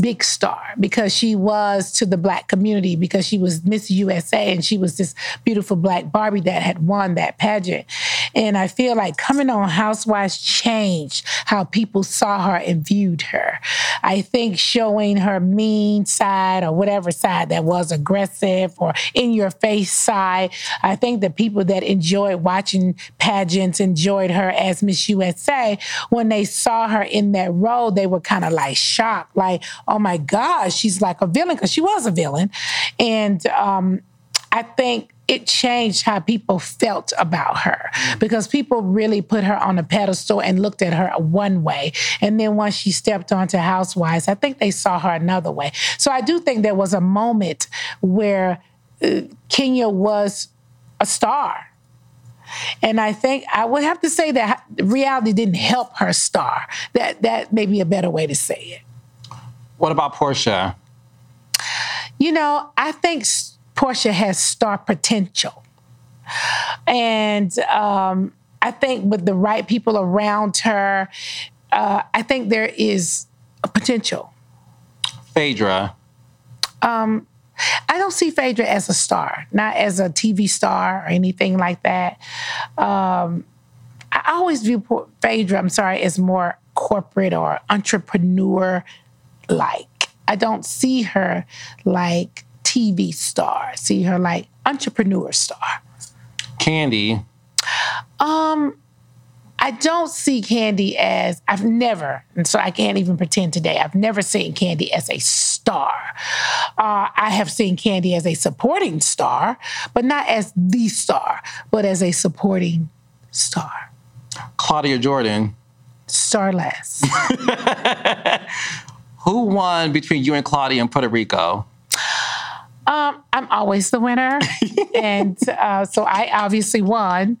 big star because she was to the black community because she was Miss USA and she was this beautiful black Barbie that had won that pageant. And I feel like coming on Housewives changed how people saw her and viewed her. I think showing her mean side or whatever side that was aggressive or in your face side, I think the people that enjoyed watching pageants enjoyed her as Miss USA. When they saw her in that role, they were kind of like shocked, like, oh my gosh, she's like a villain, because she was a villain. And um, I think it changed how people felt about her because people really put her on a pedestal and looked at her one way. And then once she stepped onto Housewives, I think they saw her another way. So I do think there was a moment where uh, Kenya was a star. And I think I would have to say that reality didn't help her star. That that may be a better way to say it. What about Porsha? You know, I think Porsha has star potential. And um, I think with the right people around her, uh, I think there is a potential. Phaedra, I don't see Phaedra as a star, not as a TV star or anything like that. Um, I always view Phaedra, I'm sorry, as more corporate or entrepreneur like. I don't see her like TV star. See her like entrepreneur star. Kandi, Um, I don't see Kandi as I've never, and so I can't even pretend today. I've never seen Kandi as a star. Uh, I have seen Kandi as a supporting star, but not as the star, but as a supporting star. Claudia Jordan. Starless. *laughs* Who won between you and Claudia in Puerto Rico? Um, I'm always the winner, *laughs* and uh, so I obviously won.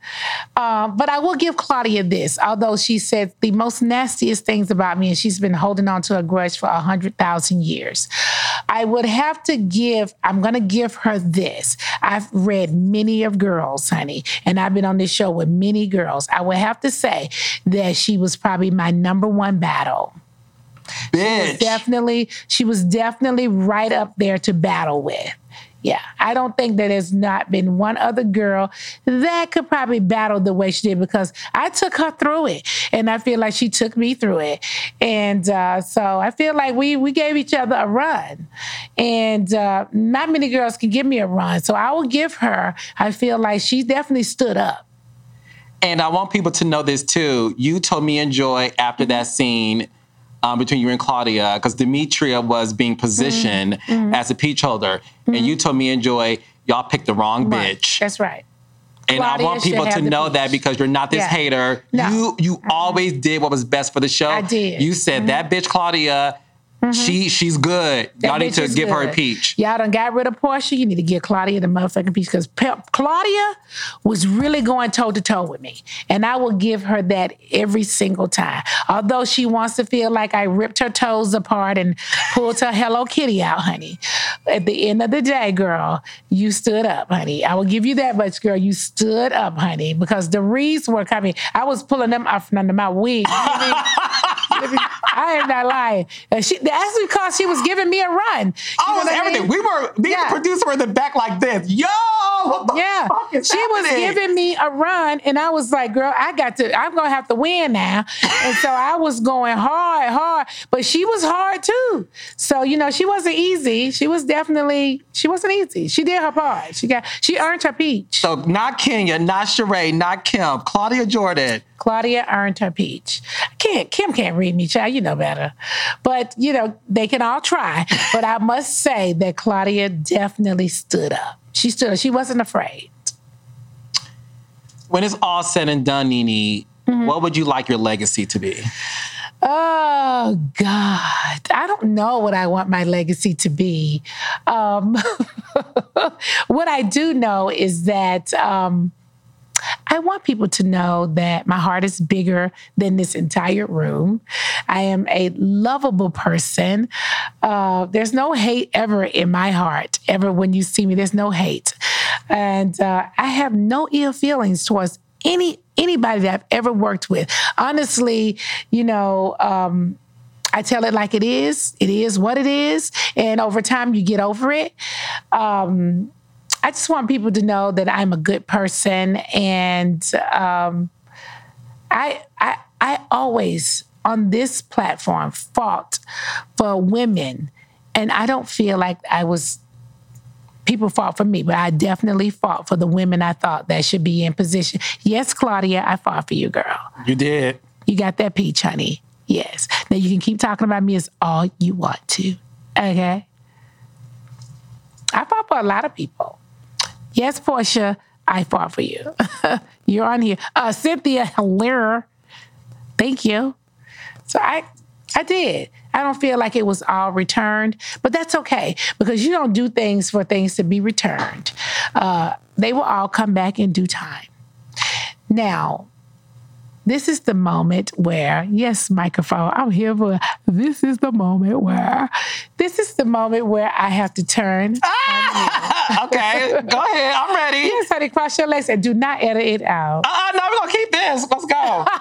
Um, but I will give Claudia this, although she said the most nastiest things about me, and she's been holding on to a grudge for a hundred thousand years. I would have to give. I'm going to give her this. I've read many of girls, honey, and I've been on this show with many girls. I would have to say that she was probably my number one battle Bitch. definitely she was definitely right up there to battle with. Yeah, I don't think that there's not been one other girl that could probably battle the way she did because I took her through it, and I feel like she took me through it, and uh, so I feel like we we gave each other a run, and uh, not many girls can give me a run, so I will give her. I feel like she definitely stood up. And I want people to know this too. You told me and Joy after that scene um, between you and Claudia, because Demetria was being positioned Mm-hmm. as a peach holder, and you told me and Joy y'all picked the wrong Right. bitch. That's right. and I want people to know peach. that because you're not this Yeah. hater. No. You you always did what was best for the show. I did. Mm-hmm. You said that bitch Claudia, Mm-hmm. she she's good. That y'all need to give her a peach. Y'all done got rid of Porsha. You need to give Claudia the motherfucking piece because Claudia was really going toe to toe with me. And I will give her that every single time. Although she wants to feel like I ripped her toes apart and pulled her Hello Kitty out, honey. At the end of the day, girl, you stood up, honey. I will give you that much, girl. You stood up, honey, because the wreaths were coming. I was pulling them out from under my wig. *laughs* You know what I am not lying. Uh, She, that's because she was giving me a run. Oh, was I everything. mean? We were, me Yeah. and the producer were in the back like this. Yo, Yeah, she was giving me a run, and I was like, "Girl, I got to. I'm gonna have to win now." and so I was going hard, hard, but she was hard too. So you know, she wasn't easy. She was definitely she wasn't easy. She did her part. She got she earned her peach. So not Kenya, not Sheree, not Kim, Claudia Jordan. Claudia earned her peach. Can't Kim can't read me, child. You know better. But you know they can all try. But I must say that Claudia definitely stood up. She stood up. She wasn't afraid. When it's all said and done, NeNe, Mm-hmm. what would you like your legacy to be? Oh God, I don't know what I want my legacy to be. Um, *laughs* what I do know is that um, I want people to know that my heart is bigger than this entire room. I am a lovable person. Uh, there's no hate ever in my heart. Ever when you see me, there's no hate, and uh, I have no ill feelings towards any anybody that I've ever worked with. Honestly, you know. Um, I tell it like it is. It is what it is. And over time, you get over it. Um, I just want people to know that I'm a good person. And um, I, I, I always, on this platform, fought for women. And I don't feel like I was, people fought for me, but I definitely fought for the women I thought that should be in position. Yes, Claudia, I fought for you, girl. You did. You got that peach, honey. Yes. Now you can keep talking about me as all you want to. Okay. I fought for a lot of people. Yes, Porsha, I fought for you. *laughs* You're on here. Uh, Cynthia hello. Thank you. So I I did. I don't feel like it was all returned, but that's okay because you don't do things for things to be returned. Uh, they will all come back in due time. Now, this is the moment where, yes, microphone, I'm here for this is the moment where, this is the moment where I have to turn. *laughs* okay, go ahead. I'm ready. Yes, honey, cross your legs and do not edit it out. Uh, no, we're gonna keep this. Let's go. *laughs*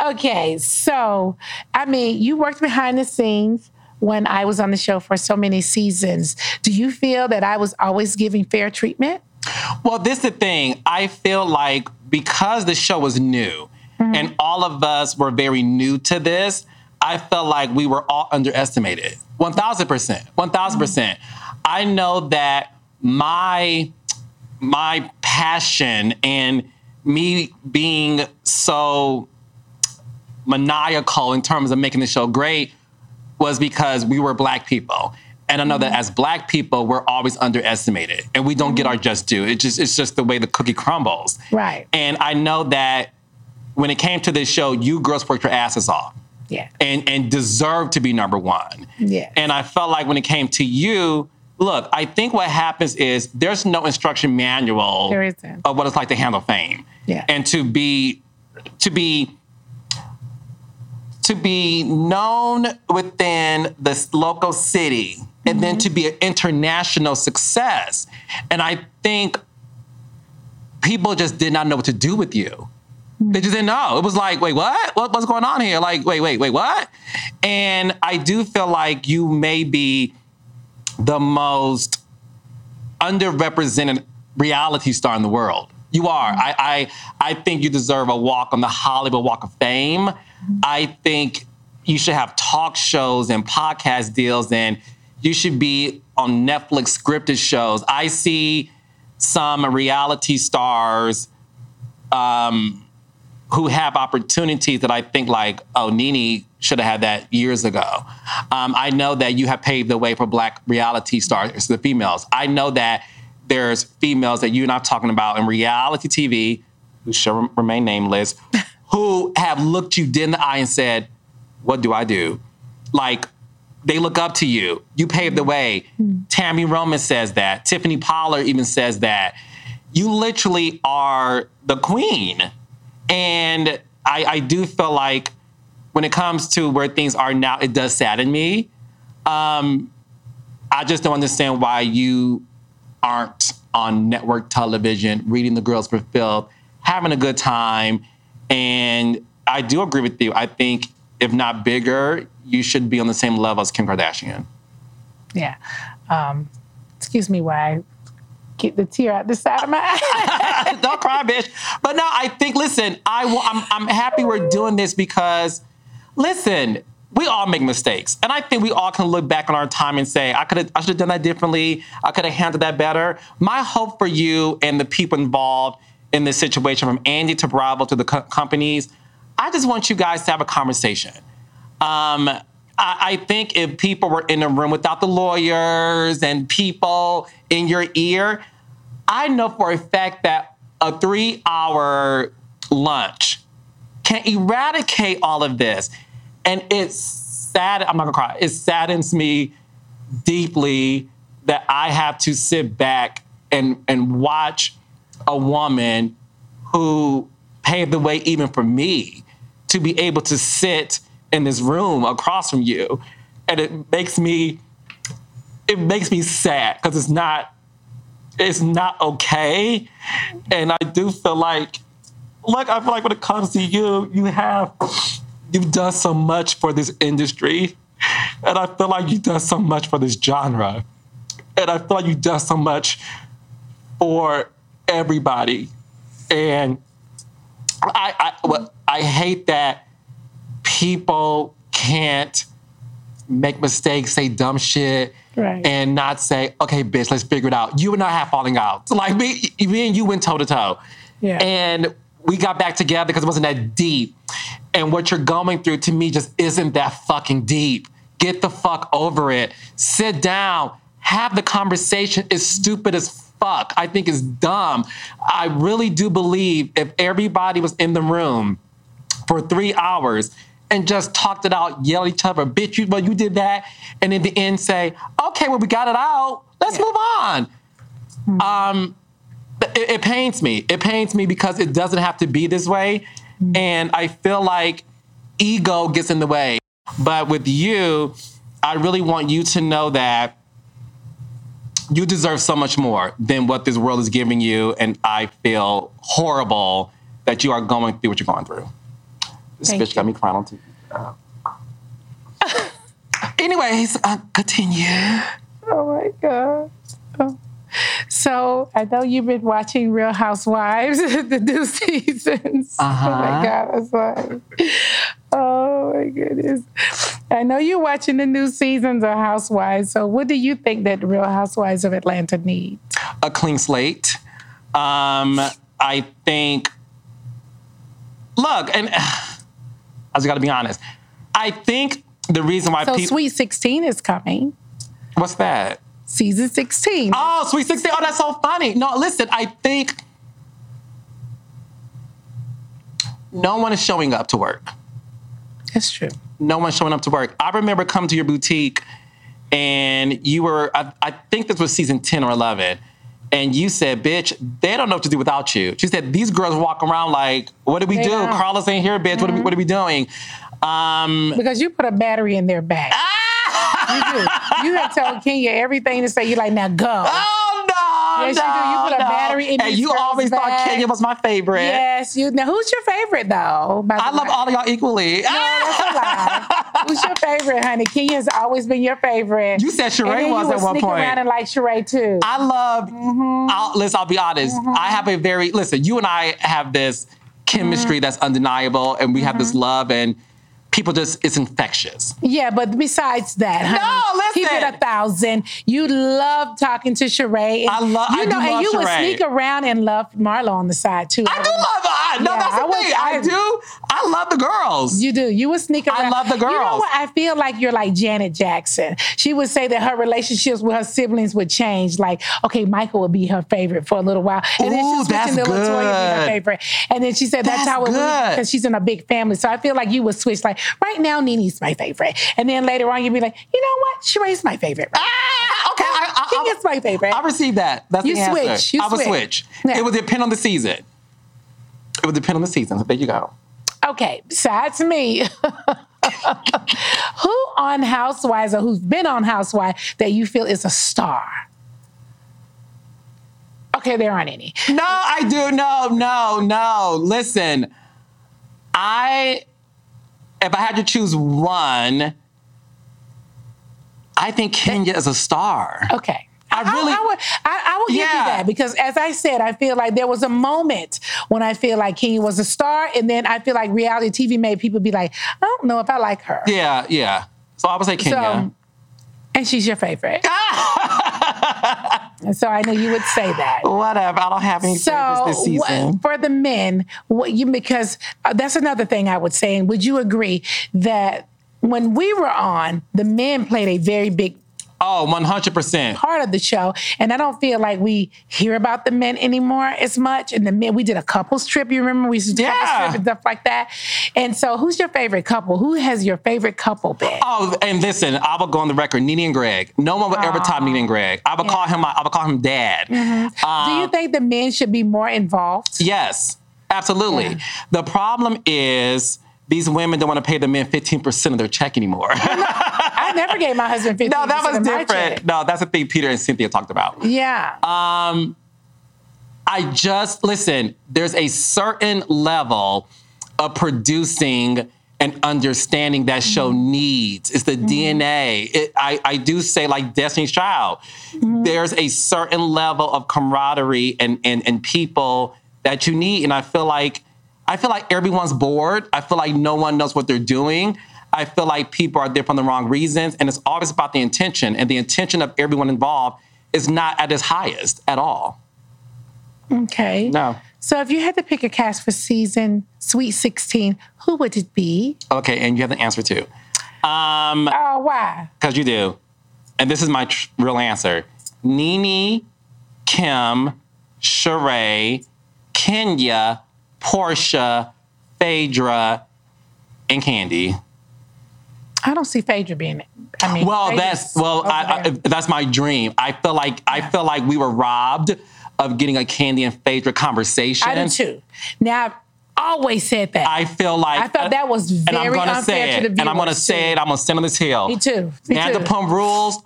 Okay, so I mean, you worked behind the scenes when I was on the show for so many seasons. Do you feel that I was always giving fair treatment? Well, this is the thing. I feel like because the show was new mm-hmm. and all of us were very new to this, I felt like we were all underestimated. 1000%. 1000%. Mm-hmm. I know that my my passion and me being so maniacal in terms of making the show great was because we were black people. And I know that mm-hmm. as black people, we're always underestimated and we don't get mm-hmm. our just due. It just it's just the way the cookie crumbles. Right. And I know that when it came to this show, you girls worked your asses off Yeah. and and deserved to be number one. Yes. And I felt like when it came to you, look, I think what happens is there's no instruction manual of what it's like to handle fame. Yeah. And to be to be to be known within this local city and then mm-hmm. to be an international success. And I think people just did not know what to do with you. Mm-hmm. They just didn't know. It was like, wait, what? what? What's going on here? Like, wait, wait, wait, what? And I do feel like you may be the most underrepresented reality star in the world. You are. Mm-hmm. I, I, I think you deserve a walk on the Hollywood Walk of Fame. I think you should have talk shows and podcast deals, and you should be on Netflix scripted shows. I see some reality stars um, who have opportunities that I think like, oh, Nene should have had that years ago. Um, I know that you have paved the way for black reality stars, the females. I know that there's females that you and I'm talking about in reality TV, who shall remain nameless, *laughs* who have looked you dead in the eye and said, what do I do? Like, they look up to you. You paved the way. Tami Roman says that. Tiffany Pollard even says that. You literally are the queen. And I, I do feel like when it comes to where things are now, it does sadden me. Um, I just don't understand why you aren't on network television reading the girls for filth, having a good time. And I do agree with you. I think if not bigger, you should be on the same level as Kim Kardashian. Yeah. Um, excuse me why I get the tear out the side of my eye. *laughs* *laughs* Don't cry, bitch. But no, I think. Listen, I I'm, I'm happy we're doing this because, listen, we all make mistakes, and I think we all can look back on our time and say, I could have, I should have done that differently. I could have handled that better. My hope for you and the people involved in this situation, from Andy to Bravo to the co- companies, I just want you guys to have a conversation. Um, I, think if people were in a room without the lawyers and people in your ear, I know for a fact that a three hour lunch can eradicate all of this. And it's sad, I'm not gonna cry, it saddens me deeply that I have to sit back and, and watch a woman who paved the way even for me to be able to sit in this room across from you. And it makes me, it makes me sad because it's not, it's not okay. And I do feel like, look, I feel like when it comes to you, you have, you've done so much for this industry. And I feel like you've done so much for this genre. And I feel like you've done so much for everybody. And I, I, I hate that people can't make mistakes, say dumb shit, Right. and not say, okay, bitch, let's figure it out. You and I have falling out. So like me, me and you went toe to toe. Yeah. And we got back together because it wasn't that deep. And what you're going through to me just isn't that fucking deep. Get the fuck over it. Sit down. Have the conversation. It's stupid as fuck. I think it's dumb. I really do believe if everybody was in the room for three hours and just talked it out, yell at each other, bitch, you, well, you did that. And in the end say, okay, well, we got it out. Let's move on. Um, it, it pains me. It pains me because it doesn't have to be this way. And I feel like ego gets in the way. But with you, I really want you to know that you deserve so much more than what this world is giving you. And I feel horrible that you are going through what you're going through. This Thank bitch got me crying on TV. Uh, anyways, uh, continue. Oh my God. Oh. So I know you've been watching Real Housewives, *laughs* the new seasons. Oh Uh-huh. Oh my God, I'm sorry. Oh my goodness. I know you're watching the new seasons of Housewives. So what do you think that Real Housewives of Atlanta need? a clean slate. Um, I think. Look, and I just got to be honest. I think the reason why So people. Sweet 16 is coming. What's that? Season 16. Oh, Sweet 16. Oh, that's so funny. No, listen, I think no one is showing up to work. That's true. No one's showing up to work. I remember coming to your boutique and you were, I, I think this was season 10 or 11. And you said, bitch, they don't know what to do without you. She said, these girls walk around like, what do we They do? don't. Carlos ain't here, bitch. What, are we, what are we doing? Um, Because you put a battery in their back. *laughs* you do. You have told Kenya everything to say. You're like, now go. oh, no. Yes, you do. You no, put a no. battery in And you always thought back. Kenya was my favorite. Yes, you. Now, who's your favorite though? by the I love way? all of y'all equally. No, that's a lie. *laughs* Who's your favorite, honey? Kenya's always been your favorite. You said Sheree was at one point. around and like Sheree too. I love. Mm-hmm. I'll, listen, I'll be honest. I have a very listen. You and I have this chemistry Mm-hmm. that's undeniable, and we have this love, and people just it's infectious. yeah, but besides that, honey, listen. keep it a thousand. You love talking to Sheree. I love- You I know, do and love you would sneak around and love Marlo on the side too. I do love. I, no, Yeah, that's the I was- thing. I, I- do. I love the girls. You do. You would sneak I love the girls. You know what? I feel like you're like Janet Jackson. She would say that her relationships with her siblings would change. Like, okay, Michael would be her favorite for a little while, and then Ooh, she'll switch that's into Latoya be her favorite. And then she said that's, That's how it would good. because she's in a big family. So I feel like you would switch. Like right now, NeNe's my favorite, and then later on you'd be like, you know what? Sheree's my favorite. Ah, okay, I, I, I, Kenya's my favorite. I received that. That's You the answer. switch. You I would switch. switch. Yeah. It would depend on the season. It would depend on the season. So there you go. Okay, besides me, *laughs* who on Housewives or who's been on Housewives that you feel is a star? Okay, there aren't any. No, I do. No, no, no. Listen, I, if I had to choose one, I think Kenya is a star. Okay. I I really, I, would, I, I will give Yeah. you that because, as I said, I feel like there was a moment when I feel like Kenya was a star, and then I feel like reality TV made people be like, I don't know if I like her. yeah, yeah. So I would say Kenya. So, and she's your favorite. *laughs* and so I knew you would say that. Whatever. I don't have any So favorites this season. for the men, what you because uh, that's another thing I would say. And would you agree that when we were on, the men played a very big Oh, 100%. part of the show, and I don't feel like we hear about the men anymore as much. And the men, we did a couples trip. You remember we used to do couples Yeah. trip and stuff like that. And so, who's your favorite couple? Who has your favorite couple been? Oh, and listen, I will go on the record. Nene and Greg. No one will ever top Nene and Greg. I would call him. I would call him dad. Mm-hmm. do you um, think the men should be more involved? Yes, absolutely. The problem is these women don't want to pay the men 15% of their check anymore. I never gave my husband fifty. *laughs* no, that was different. No, that's the thing Peter and Cynthia talked about. Yeah. Um, I just listen. There's a certain level of producing and understanding that show mm-hmm. needs. It's the mm-hmm. DNA. It, I I do say like Destiny's Child. Mm-hmm. There's a certain level of camaraderie and and and people that you need, and I feel like I feel like everyone's bored. I feel like no one knows what they're doing. I feel like people are there for the wrong reasons, and it's always about the intention. And the intention of everyone involved is not at its highest at all. Okay. No. So if you had to pick a cast for season Sweet 16, who would it be? Okay, and you have the answer too. Um, Oh, why? because you do. And this is my tr- real answer. Nene, Kim, Sheree, Kenya, Porsha, Phaedra, and Kandi. I don't see Phaedra being it. I mean, Well, Phaedra's that's well, I, I, that's my dream. I feel like I feel like we were robbed of getting a Kandi and Phaedra conversation. I do too. Now, I've always said that. I feel like I thought that was and I'm very gonna unfair say to it, the and I'm gonna say it. I'm gonna stand on this hill. Me too. Me Vanderpump too. Mm-hmm. Rules.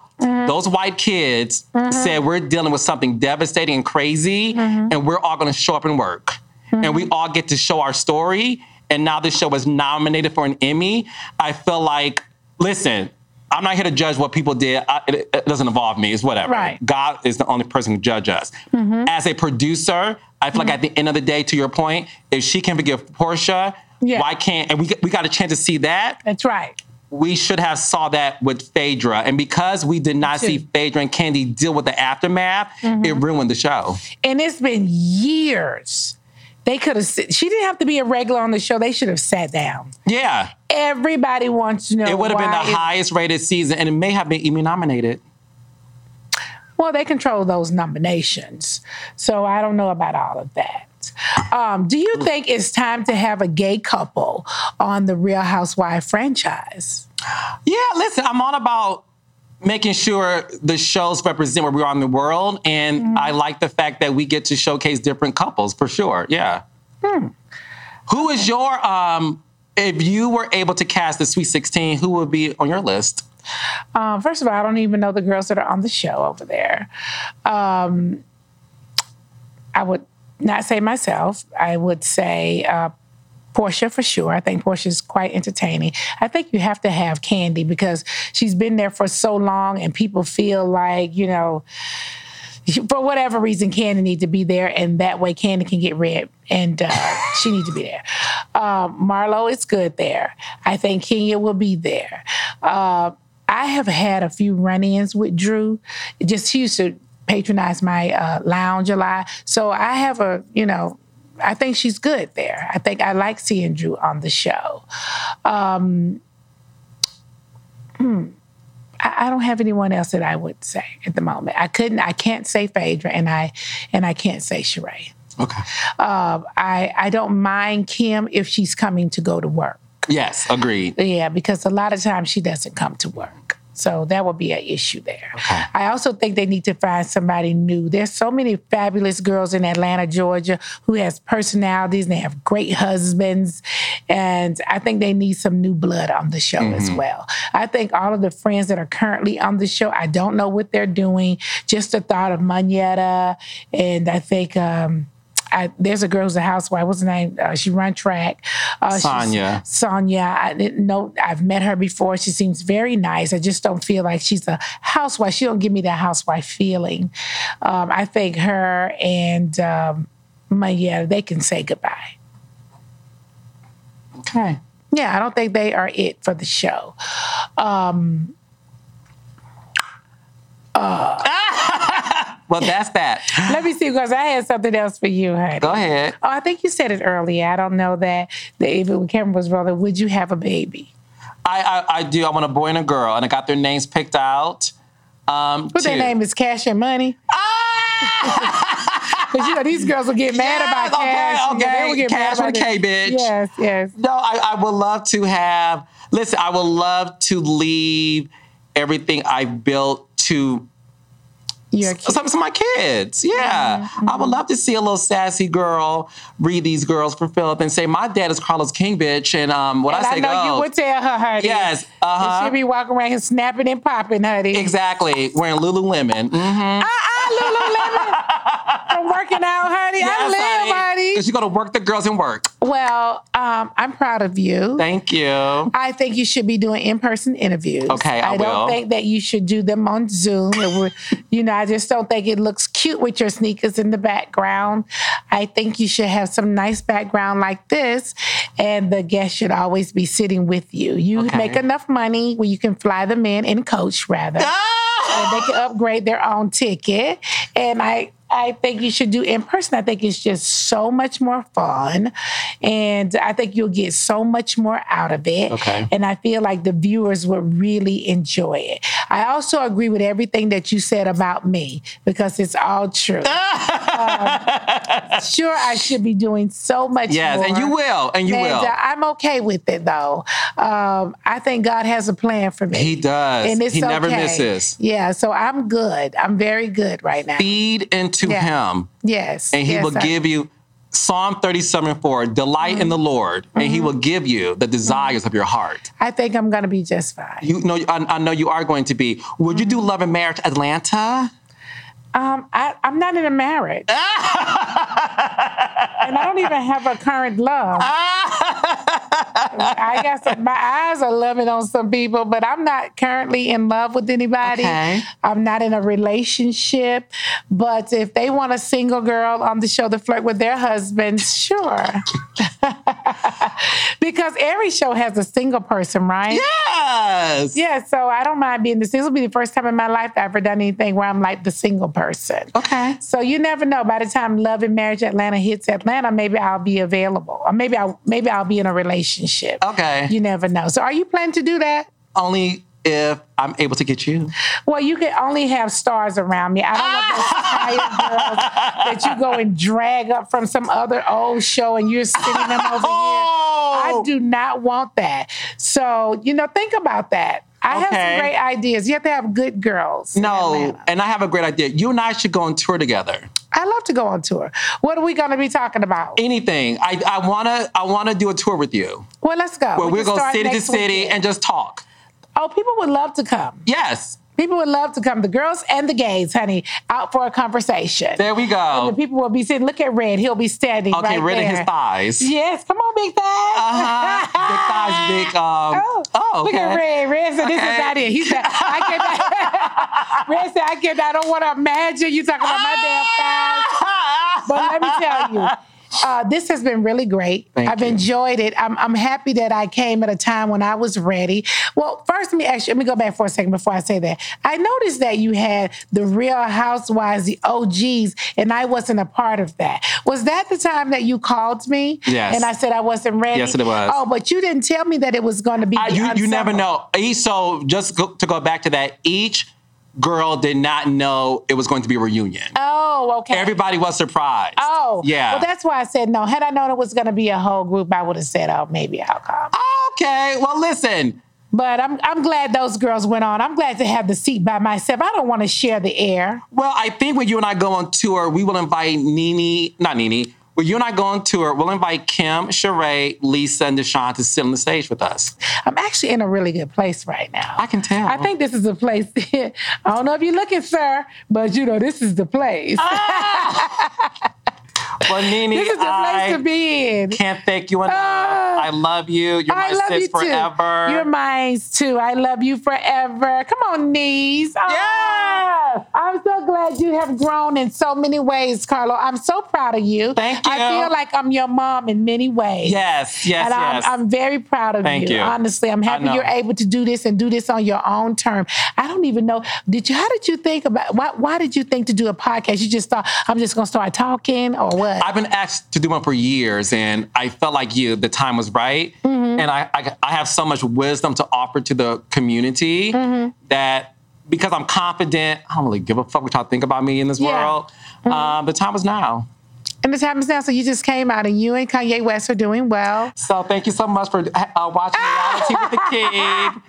Those white kids said we're dealing with something devastating and crazy, Mm-hmm. and we're all gonna show up and work, and we all get to show our story. And now this show was nominated for an Emmy. I feel like, listen. I'm not here to judge what people did. I, it, it doesn't involve me. It's whatever. Right. Mm-hmm. God is the only person who judge us. As a producer, I feel like at the end of the day, to your point, if she can forgive Porsha, Yeah. why can't? And we we got a chance to see that. That's right. We should have saw that with Phaedra, and because we did not see Phaedra and Kandi deal with the aftermath, Mm-hmm. it ruined the show. And it's been years. They could have. She didn't have to be a regular on the show. They should have sat down. Yeah, Everybody wants to know. it would have been the highest rated season, and it may have been Emmy nominated. Well, they control those nominations. So I don't know about all of that. Um, do you think it's time to have a gay couple on the Real Housewife franchise? Yeah, listen, I'm all about making sure the shows represent where we are in the world, and Mm-hmm. I like the fact that we get to showcase different couples for sure. Yeah. Hmm. Who is your um? If you were able to cast the Sweet 16, who would be on your list? Um, first of all, I don't even know the girls that are on the show over there. Um, I would not say myself. I would say uh, Porsha for sure. I think Porsha's quite entertaining. I think you have to have Kandi because she's been there for so long, and people feel like you know. For whatever reason, Kandi need to be there, and that way Kandi can get red, and uh, *laughs* she needs to be there. Um, Marlo is good there. I think Kenya will be there. Uh, I have had a few run-ins with Drew. Just used to patronize my uh, lounge a lot, so I have a you know. I think she's good there. I think I like seeing Drew on the show. Um, hmm. I, don't have anyone else that I would say at the moment. I couldn't. I can't say Phaedra, and I and I can't say Sheree. Okay. Uh, I I don't mind Kim if she's coming to go to work. Yes, agreed. Yeah, because a lot of times she doesn't come to work. So that would be an issue there. I also think they need to find somebody new. There's so many fabulous girls in Atlanta, Georgia, who has personalities and they have great husbands. And I think they need some new blood on the show as well. I think all of the friends that are currently on the show, I don't know what they're doing. Just the thought of Monyetta, and I think um, I, there's a girl who's a housewife. What's her name? Uh, she run track. Uh, Sanya. Sanya. I didn't know. I've met her before. She seems very nice. I just don't feel like she's a housewife. She don't give me that housewife feeling. Um, I think her and um, my yeah, they can say goodbye. Okay. Yeah, I don't think they are it for the show. Um, *laughs* Well, that's that. *laughs* let me see because I had something else for you, honey. Go ahead. Oh, I think you said it earlier. I don't know that. that if it camera was rolling, would you have a baby? I, I I do. I want a boy and a girl, and I got their names picked out. Um, But their name is Cash and Money. *laughs* Because you know these girls will get mad Yes, about okay, cash. okay. Will get Cash mad with a K, it. bitch. Yes, yes. No, I, I would love to have. Listen, I would love to leave everything I've built to You're a some, some of my kids. Yeah. Mm-hmm. I would love to see a little sassy girl read these girls for Philip and say, My dad is Carlos King, bitch. And um, what And I I know goes. you would tell her, honey. Yes, uh-huh. she'll be walking around here snapping and popping, honey. Exactly. Wearing Lululemon. Mm-hmm. Uh-uh, Lululemon. From working out, honey. I live, honey. Because you got to work the girls and work. Well, um, I'm proud of you. Thank you. I think you should be doing in-person interviews. Okay, I I will. don't think that you should do them on Zoom. Would- you know, I just don't think it looks cute with your sneakers in the background. I think you should have some nice background like this, and the guest should always be sitting with you. You Okay. make enough money where you can fly them in and coach rather. and they can upgrade their own ticket. And I I think you should do in person. I think it's just so much more fun. And I think you'll get so much more out of it. Okay. And I feel like the viewers would really enjoy it. I also agree with everything that you said about me because it's all true. *laughs* Um, sure, I should be doing so much Yes, more. and you will. And you And, will. uh, I'm okay with it though. Um, I think God has a plan for me. He does. And it's He never okay. misses. Yeah, so I'm good. I'm very good right now. Feed into Yeah. him, Yes. and he yes, will I- give you Psalm 37 4, delight in the Mm-hmm. Lord, and he will give you the desires of your heart. I think I'm gonna be just fine. You know, I, I know you are going to be. Would you do Mm-hmm. Love and Marriage Atlanta? Um, I, I'm not in a marriage. *laughs* and I don't even have a current love. I guess my eyes are loving on some people, but I'm not currently in love with anybody. Okay. I'm not in a relationship. But if they want a single girl on the show to flirt with their husband, sure. *laughs* *laughs* because every show has a single person, right? Yes. Yeah, so I don't mind being the single. This will be the first time in my life I've ever done anything where I'm like the single person. Okay. So you never know. By the time Love and Marriage Atlanta hits Atlanta, maybe I'll be available, or maybe I will maybe I'll be in a relationship. Okay. You never know. So are you planning to do that? Only if I'm able to get you. Well, you can only have stars around me. I don't want those tired girls that you go and drag up from some other old show and you're sitting them over here. I oh! do not want that. So, you know, think about that. I have some great ideas. You have to have good girls. No, and I have a great idea. You and I should go on tour together. I love to go on tour. What are we going to be talking about? Anything. I, I wanna I wanna do a tour with you. Well, let's go. Where We we go city to city weekend. and just talk. Oh, people would love to come. Yes. People would love to come. The girls and the gays, honey, out for a conversation. There we And the people will be sitting. Look at Red. He'll be standing Okay, right of there. his thighs. Yes, come on, big thighs. Uh-huh. Big thighs, big um *laughs* Oh, oh, look at. Red. Red said, "This is Okay. not it." He said, "I cannot." *laughs* Red said, "I can. I don't want to imagine you talking about my damn thighs." *laughs* But let me tell you. Uh, this has been really great. Thank I've you. enjoyed it. I'm, I'm happy that I came at a time when I was ready. Well, first, let me actually let me go back for a second before I say that. I noticed that you had the Real Housewives, the OGs, and I wasn't a part of that. Was that the time that you called me? Yes. And I said I wasn't ready. Yes, it was. Oh, but you didn't tell me that it was going to be. You, you never know. So just go, to go back to that, each girl did not know it was going to be a reunion. Oh, okay. Everybody was surprised. Oh, yeah. Well, that's why I said no. Had I known it was going to be a whole group, I would have said, "Oh, maybe I'll come." okay. Well, listen. But I'm I'm glad those girls went on. I'm glad to have the seat by myself. I don't want to share the air. Well, I think when you and I go on tour, we will invite Nene, not Nene. When you and I go on tour, we'll invite Kim, Sheree, Lisa, and DeShawn to sit on the stage with us. I'm actually in a really good place right now. I can tell. I think this is a place. *laughs* I don't know if you're looking, sir, but you know this is the place. Ah! *laughs* Well, Nene, this is the I place to be in. can't thank you enough. Ah. I love you. You're my I love sis you forever. too. You're mine too. I love you forever. Come on, knees. Oh, Yes. I'm so glad you have grown in so many ways, Carlo. I'm so proud of you. Thank you. I feel like I'm your mom in many ways. Yes, yes, and yes. I'm, I'm very proud of Thank you. Honestly, I'm happy you're able to do this and do this on your own term. I don't even know. Did you? How did you think about? Why? Why did you think to do a podcast? You just thought I'm just gonna start talking, or what? I've been asked to do one for years, and I felt like you, the time was right. Mm-hmm. And I, I, I have so much wisdom to offer to the community Mm-hmm. that because I'm confident, I don't really give a fuck what y'all think about me in this Yeah. Mm-hmm. world. Um, the time is now. And this happens now. So you just came out, and you and Kanye West are doing well. So thank you so much for uh, watching Reality with the *laughs* King.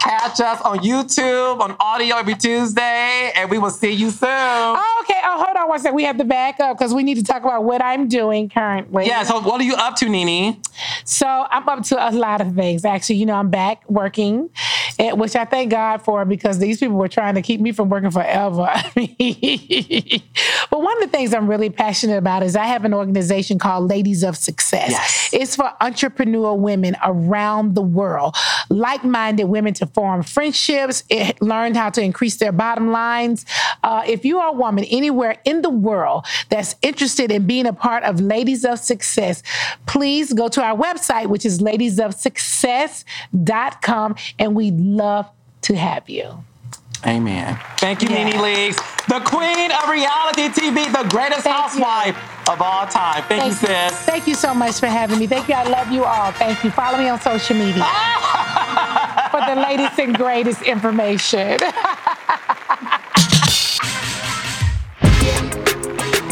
Catch us on YouTube, on audio every Tuesday, and we will see you soon. Oh, okay. Oh, hold on one second. We have to back up because we need to talk about what I'm doing currently. Yeah, so what are you up to, Nene? So I'm up to a lot of things. Actually, you know, I'm back working, eh, which I thank God for because these people were trying to keep me from working forever. *laughs* *laughs* but one of the things I'm really passionate about is I have an organization called Ladies of Success. Yes. It's for entrepreneur women around the world, like-minded women to form friendships, eh, learn how to increase their bottom lines. Uh, if you are a woman anywhere in the world that's interested in being a part of Ladies of Success, please go to our website, which is ladiesofsuccess.com, and we'd love to have you. Amen. Thank you, Yeah. Nene Leakes, the queen of reality TV, the greatest Thank you. housewife of all time. Thank, you, sis. Thank you so much for having me. Thank you. I love you all. Thank you. Follow me on social media *laughs* for the latest and greatest information. *laughs*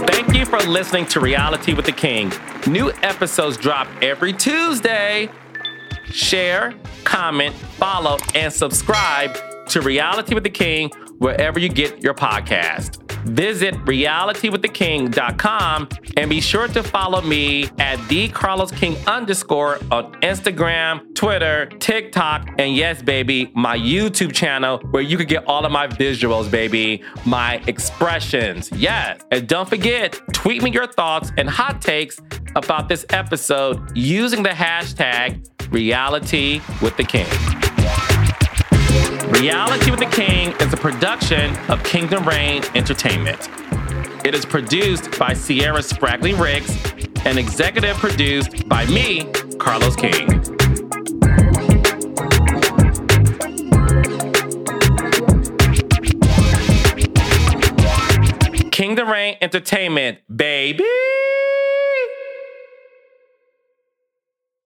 Thank you for listening to Reality with the King. New episodes drop every Tuesday. Share, comment, follow, and subscribe to Reality with the King wherever you get your podcast. Visit realitywiththeking.com and be sure to follow me at the Carlos King underscore on Instagram, Twitter, TikTok, and yes, baby, my YouTube channel where you can get all of my visuals, baby, my expressions. Yes. And don't forget, tweet me your thoughts and hot takes about this episode using the hashtag reality with the king. Reality with the King is a production of Kingdom Reign Entertainment. It is produced by Sierra Spragley Riggs and executive produced by me, Carlos King. Kingdom Reign Entertainment, baby!